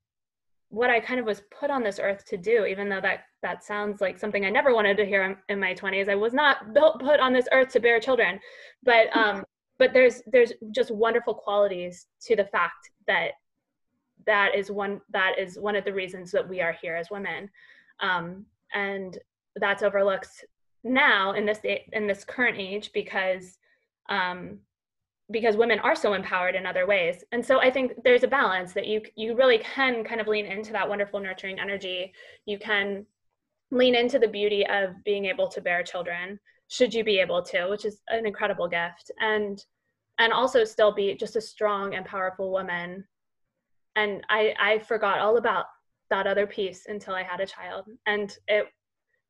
what I kind of was put on this earth to do, even though that that sounds like something I never wanted to hear in, my 20s. I was not built put on this earth to bear children, but um, but there's there's just wonderful qualities to the fact that that is one that is one of the reasons that we are here as women, um, and that's overlooked now in this in this current age because um, because women are so empowered in other ways. And so i think there's a balance that you you really can kind of lean into that wonderful nurturing energy. You can lean into the beauty of being able to bear children should you be able to which is an incredible gift. And and also still be just a strong and powerful woman. And i i forgot all about that other piece until i had a child. And it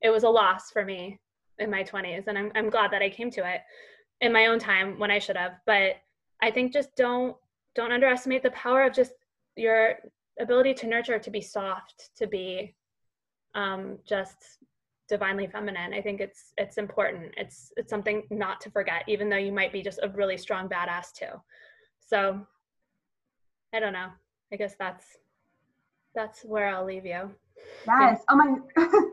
it was a loss for me in my 20s and i'm, I'm glad that i came to it in my own time when I should have. But I think just don't don't underestimate the power of just your ability to nurture, to be soft, to be um, just divinely feminine. I think it's it's important. It's it's something not to forget, even though you might be just a really strong badass too. So I don't know. I guess that's that's where I'll leave you. Yes. Oh my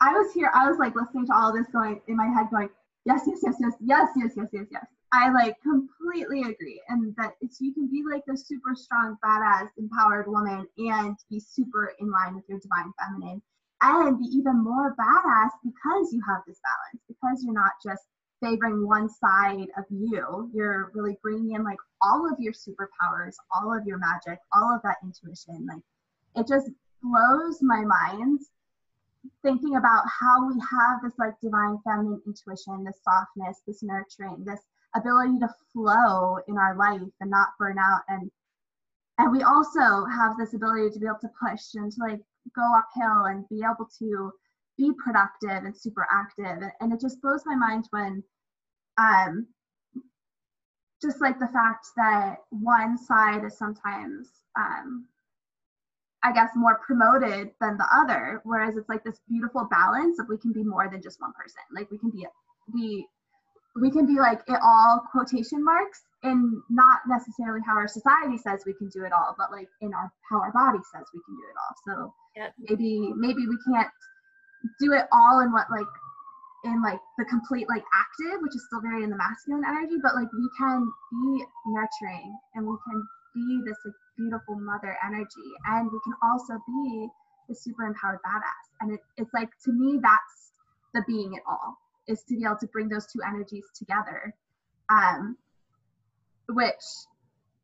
I was here, I was like listening to all this going in my head going, yes, yes, yes, yes, yes, yes, yes, yes, yes. I like completely agree. And that it's you can be like a super strong, badass, empowered woman and be super in line with your divine feminine and be even more badass because you have this balance, because you're not just favoring one side of you. You're really bringing in like all of your superpowers, all of your magic, all of that intuition. Like it just blows my mind thinking about how we have this like divine feminine intuition, this softness, this nurturing, this ability to flow in our life and not burn out and and we also have this ability to be able to push and to like go uphill and be able to be productive and super active and it just blows my mind when um just like the fact that one side is sometimes um I guess, more promoted than the other. Whereas it's like this beautiful balance of we can be more than just one person. Like we can be we we can be like it all quotation marks and not necessarily how our society says we can do it all, but like in our how our body says we can do it all. So yep. maybe maybe we can't do it all in what like in like the complete like active, which is still very in the masculine energy, but like we can be nurturing and we can be this like beautiful mother energy and we can also be the super empowered badass. And it, it's like to me that's the being it all is to be able to bring those two energies together. Um which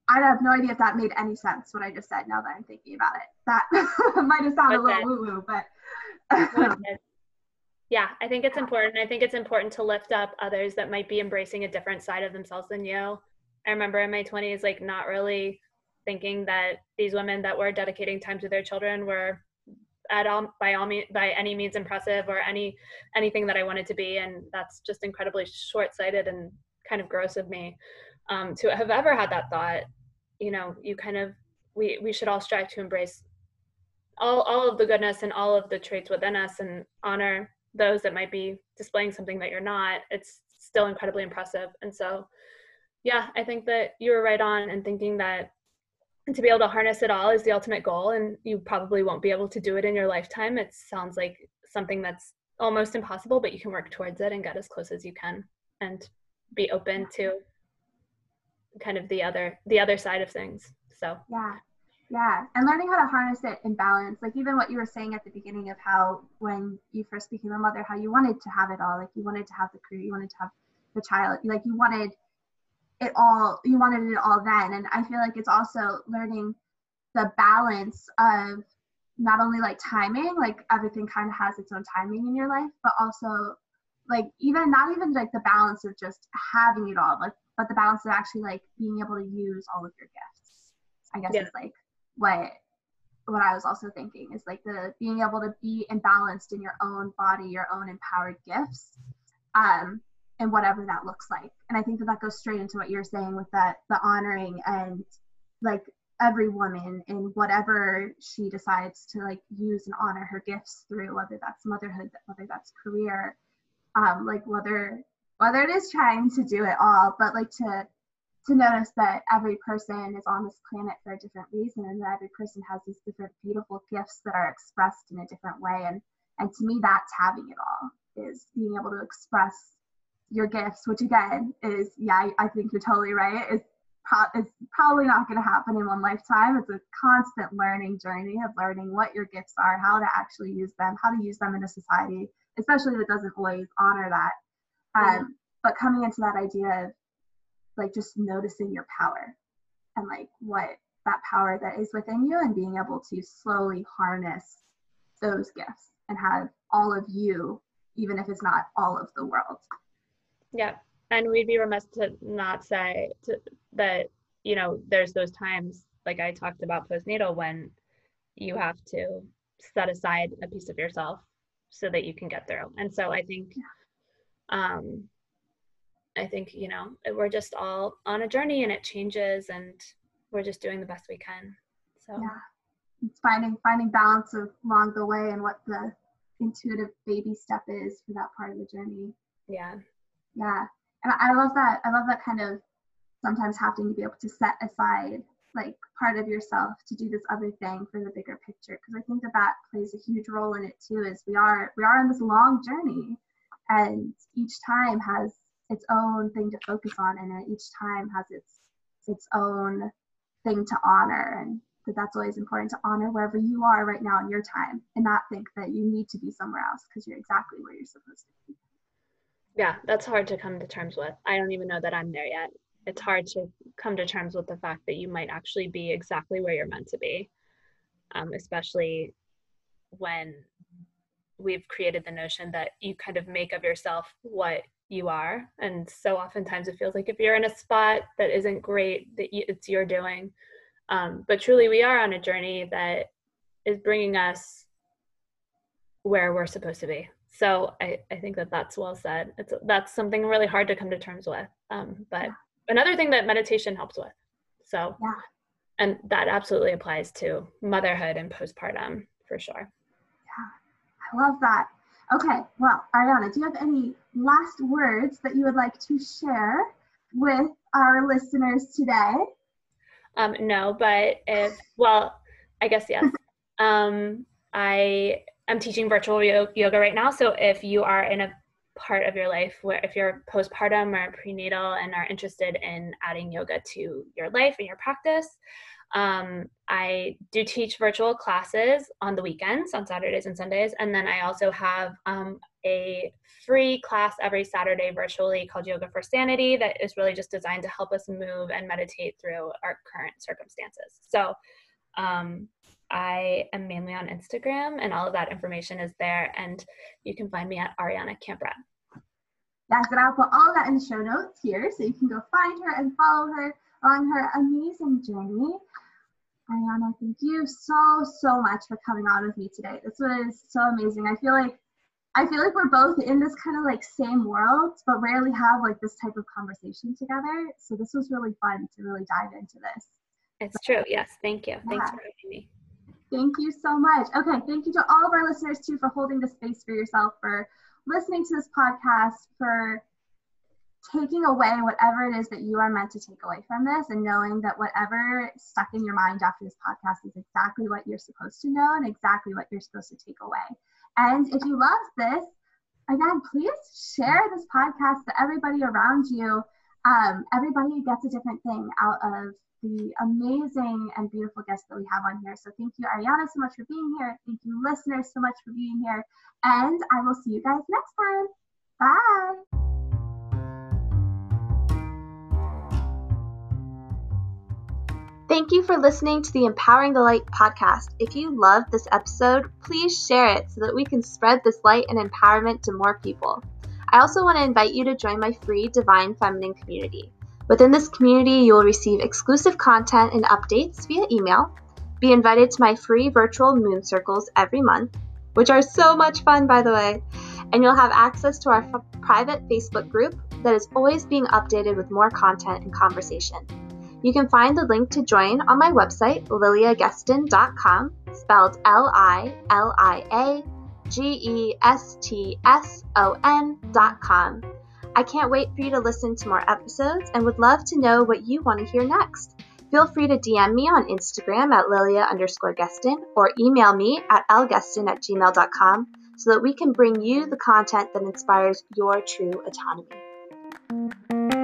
I have no idea if that made any sense what I just said now that I'm thinking about it. That might have sounded a little woo woo, but yeah, I think it's important. I think it's important to lift up others that might be embracing a different side of themselves than you. I remember in my 20s, like not really thinking that these women that were dedicating time to their children were at all by all means by any means impressive or any anything that I wanted to be, and that's just incredibly short-sighted and kind of gross of me um, to have ever had that thought. You know, you kind of we we should all strive to embrace all all of the goodness and all of the traits within us and honor those that might be displaying something that you're not, it's still incredibly impressive. And so, yeah, I think that you were right on in thinking that to be able to harness it all is the ultimate goal, and you probably won't be able to do it in your lifetime. It sounds like something that's almost impossible, but you can work towards it and get as close as you can and be open to kind of the other the other side of things. So yeah, yeah, and learning how to harness it in balance. Like even what you were saying at the beginning of how when you first became a mother, how you wanted to have it all. Like you wanted to have the career, you wanted to have the child. Like you wanted it all. You wanted it all then. And I feel like it's also learning the balance of not only like timing, like everything kind of has its own timing in your life, but also like even not even like the balance of just having it all, like but the balance of actually like being able to use all of your gifts. I guess yeah. is like what what I was also thinking is like the being able to be imbalanced in your own body, your own empowered gifts, um, and whatever that looks like. And I think that that goes straight into what you're saying with that the honoring and like every woman in whatever she decides to like use and honor her gifts through, whether that's motherhood, whether that's career, um, like whether whether it is trying to do it all, but like to to notice that every person is on this planet for a different reason and that every person has these different beautiful gifts that are expressed in a different way and and to me that's having it all is being able to express your gifts which again is yeah i, think you're totally right. It's, pro- it's probably not going to happen in one lifetime. It's a constant learning journey of learning what your gifts are how to actually use them how to use them in a society especially that doesn't always honor that. Um, mm-hmm. but coming into that idea of like just noticing your power and like what that power that is within you and being able to slowly harness those gifts and have all of you even if it's not all of the world yeah and we'd be remiss to not say to, that you know there's those times like i talked about postnatal when you have to set aside a piece of yourself so that you can get through and so i think um I think, you know, we're just all on a journey and it changes and we're just doing the best we can. So yeah. It's finding finding balance along the way and what the intuitive baby step is for that part of the journey. Yeah. Yeah. And I love that. I love that kind of sometimes having to be able to set aside like part of yourself to do this other thing for the bigger picture because i think that that plays a huge role in it too is we are we are on this long journey and each time has its own thing to focus on and each time has its its own thing to honor and that that's always important to honor wherever you are right now in your time and not think that you need to be somewhere else because you're exactly where you're supposed to be yeah that's hard to come to terms with. I don't even know that i'm there yet. It's hard to come to terms with the fact that you might actually be exactly where you're meant to be um, especially when we've created the notion that you kind of make of yourself what you are. And so oftentimes it feels like if you're in a spot that isn't great that it's your doing. Um, but truly we are on a journey that is bringing us where we're supposed to be so i, I think that that's well said it's that's something really hard to come to terms with um, but yeah. another thing that meditation helps with so yeah and that absolutely applies to motherhood and postpartum for sure. Yeah, I love that. Okay, well, Ariana, do you have any last words that you would like to share with our listeners today? Um, no, but if, well, I guess yes. um, I am teaching virtual yoga right now. So if you are in a part of your life where if you're postpartum or prenatal and are interested in adding yoga to your life and your practice, um, I do teach virtual classes on the weekends, on Saturdays and Sundays, and then I also have um, a free class every Saturday virtually called Yoga for Sanity that is really just designed to help us move and meditate through our current circumstances. So um, I am mainly on Instagram, and all of that information is there, and you can find me at Ariana Camprad. Yes, and I'll put all that in the show notes here, so you can go find her and follow her on her amazing journey. Ariana, thank you so, so much for coming on with me today. This was so amazing. I feel like I feel like we're both in this kind of like same world, but rarely have like this type of conversation together. So this was really fun to really dive into this. It's true. Yes. Thank you. Yeah. Thanks for having me. Thank you so much. Okay. Thank you to all of our listeners too for holding the space for yourself, for listening to this podcast, for taking away whatever it is that you are meant to take away from this and knowing that whatever stuck in your mind after this podcast is exactly what you're supposed to know and exactly what you're supposed to take away. And if you love this, again, please share this podcast to everybody around you. Um, everybody gets a different thing out of the amazing and beautiful guests that we have on here. So thank you, Ariana, so much for being here. Thank you, listeners, so much for being here. And I will see you guys next time. Bye. Thank you for listening to the Empowering the Light podcast. If you loved this episode, please share it so that we can spread this light and empowerment to more people. I also want to invite you to join my free Divine Feminine community. Within this community, you will receive exclusive content and updates via email, be invited to my free virtual moon circles every month, which are so much fun, by the way, and you'll have access to our f- private Facebook group that is always being updated with more content and conversation. You can find the link to join on my website, liliagestson.com, spelled L I L I A G E S T S O N.com. I can't wait for you to listen to more episodes and would love to know what you want to hear next. Feel free to DM me on Instagram at lilia underscore gestson or email me at lgestson at gmail.com so that we can bring you the content that inspires your true autonomy.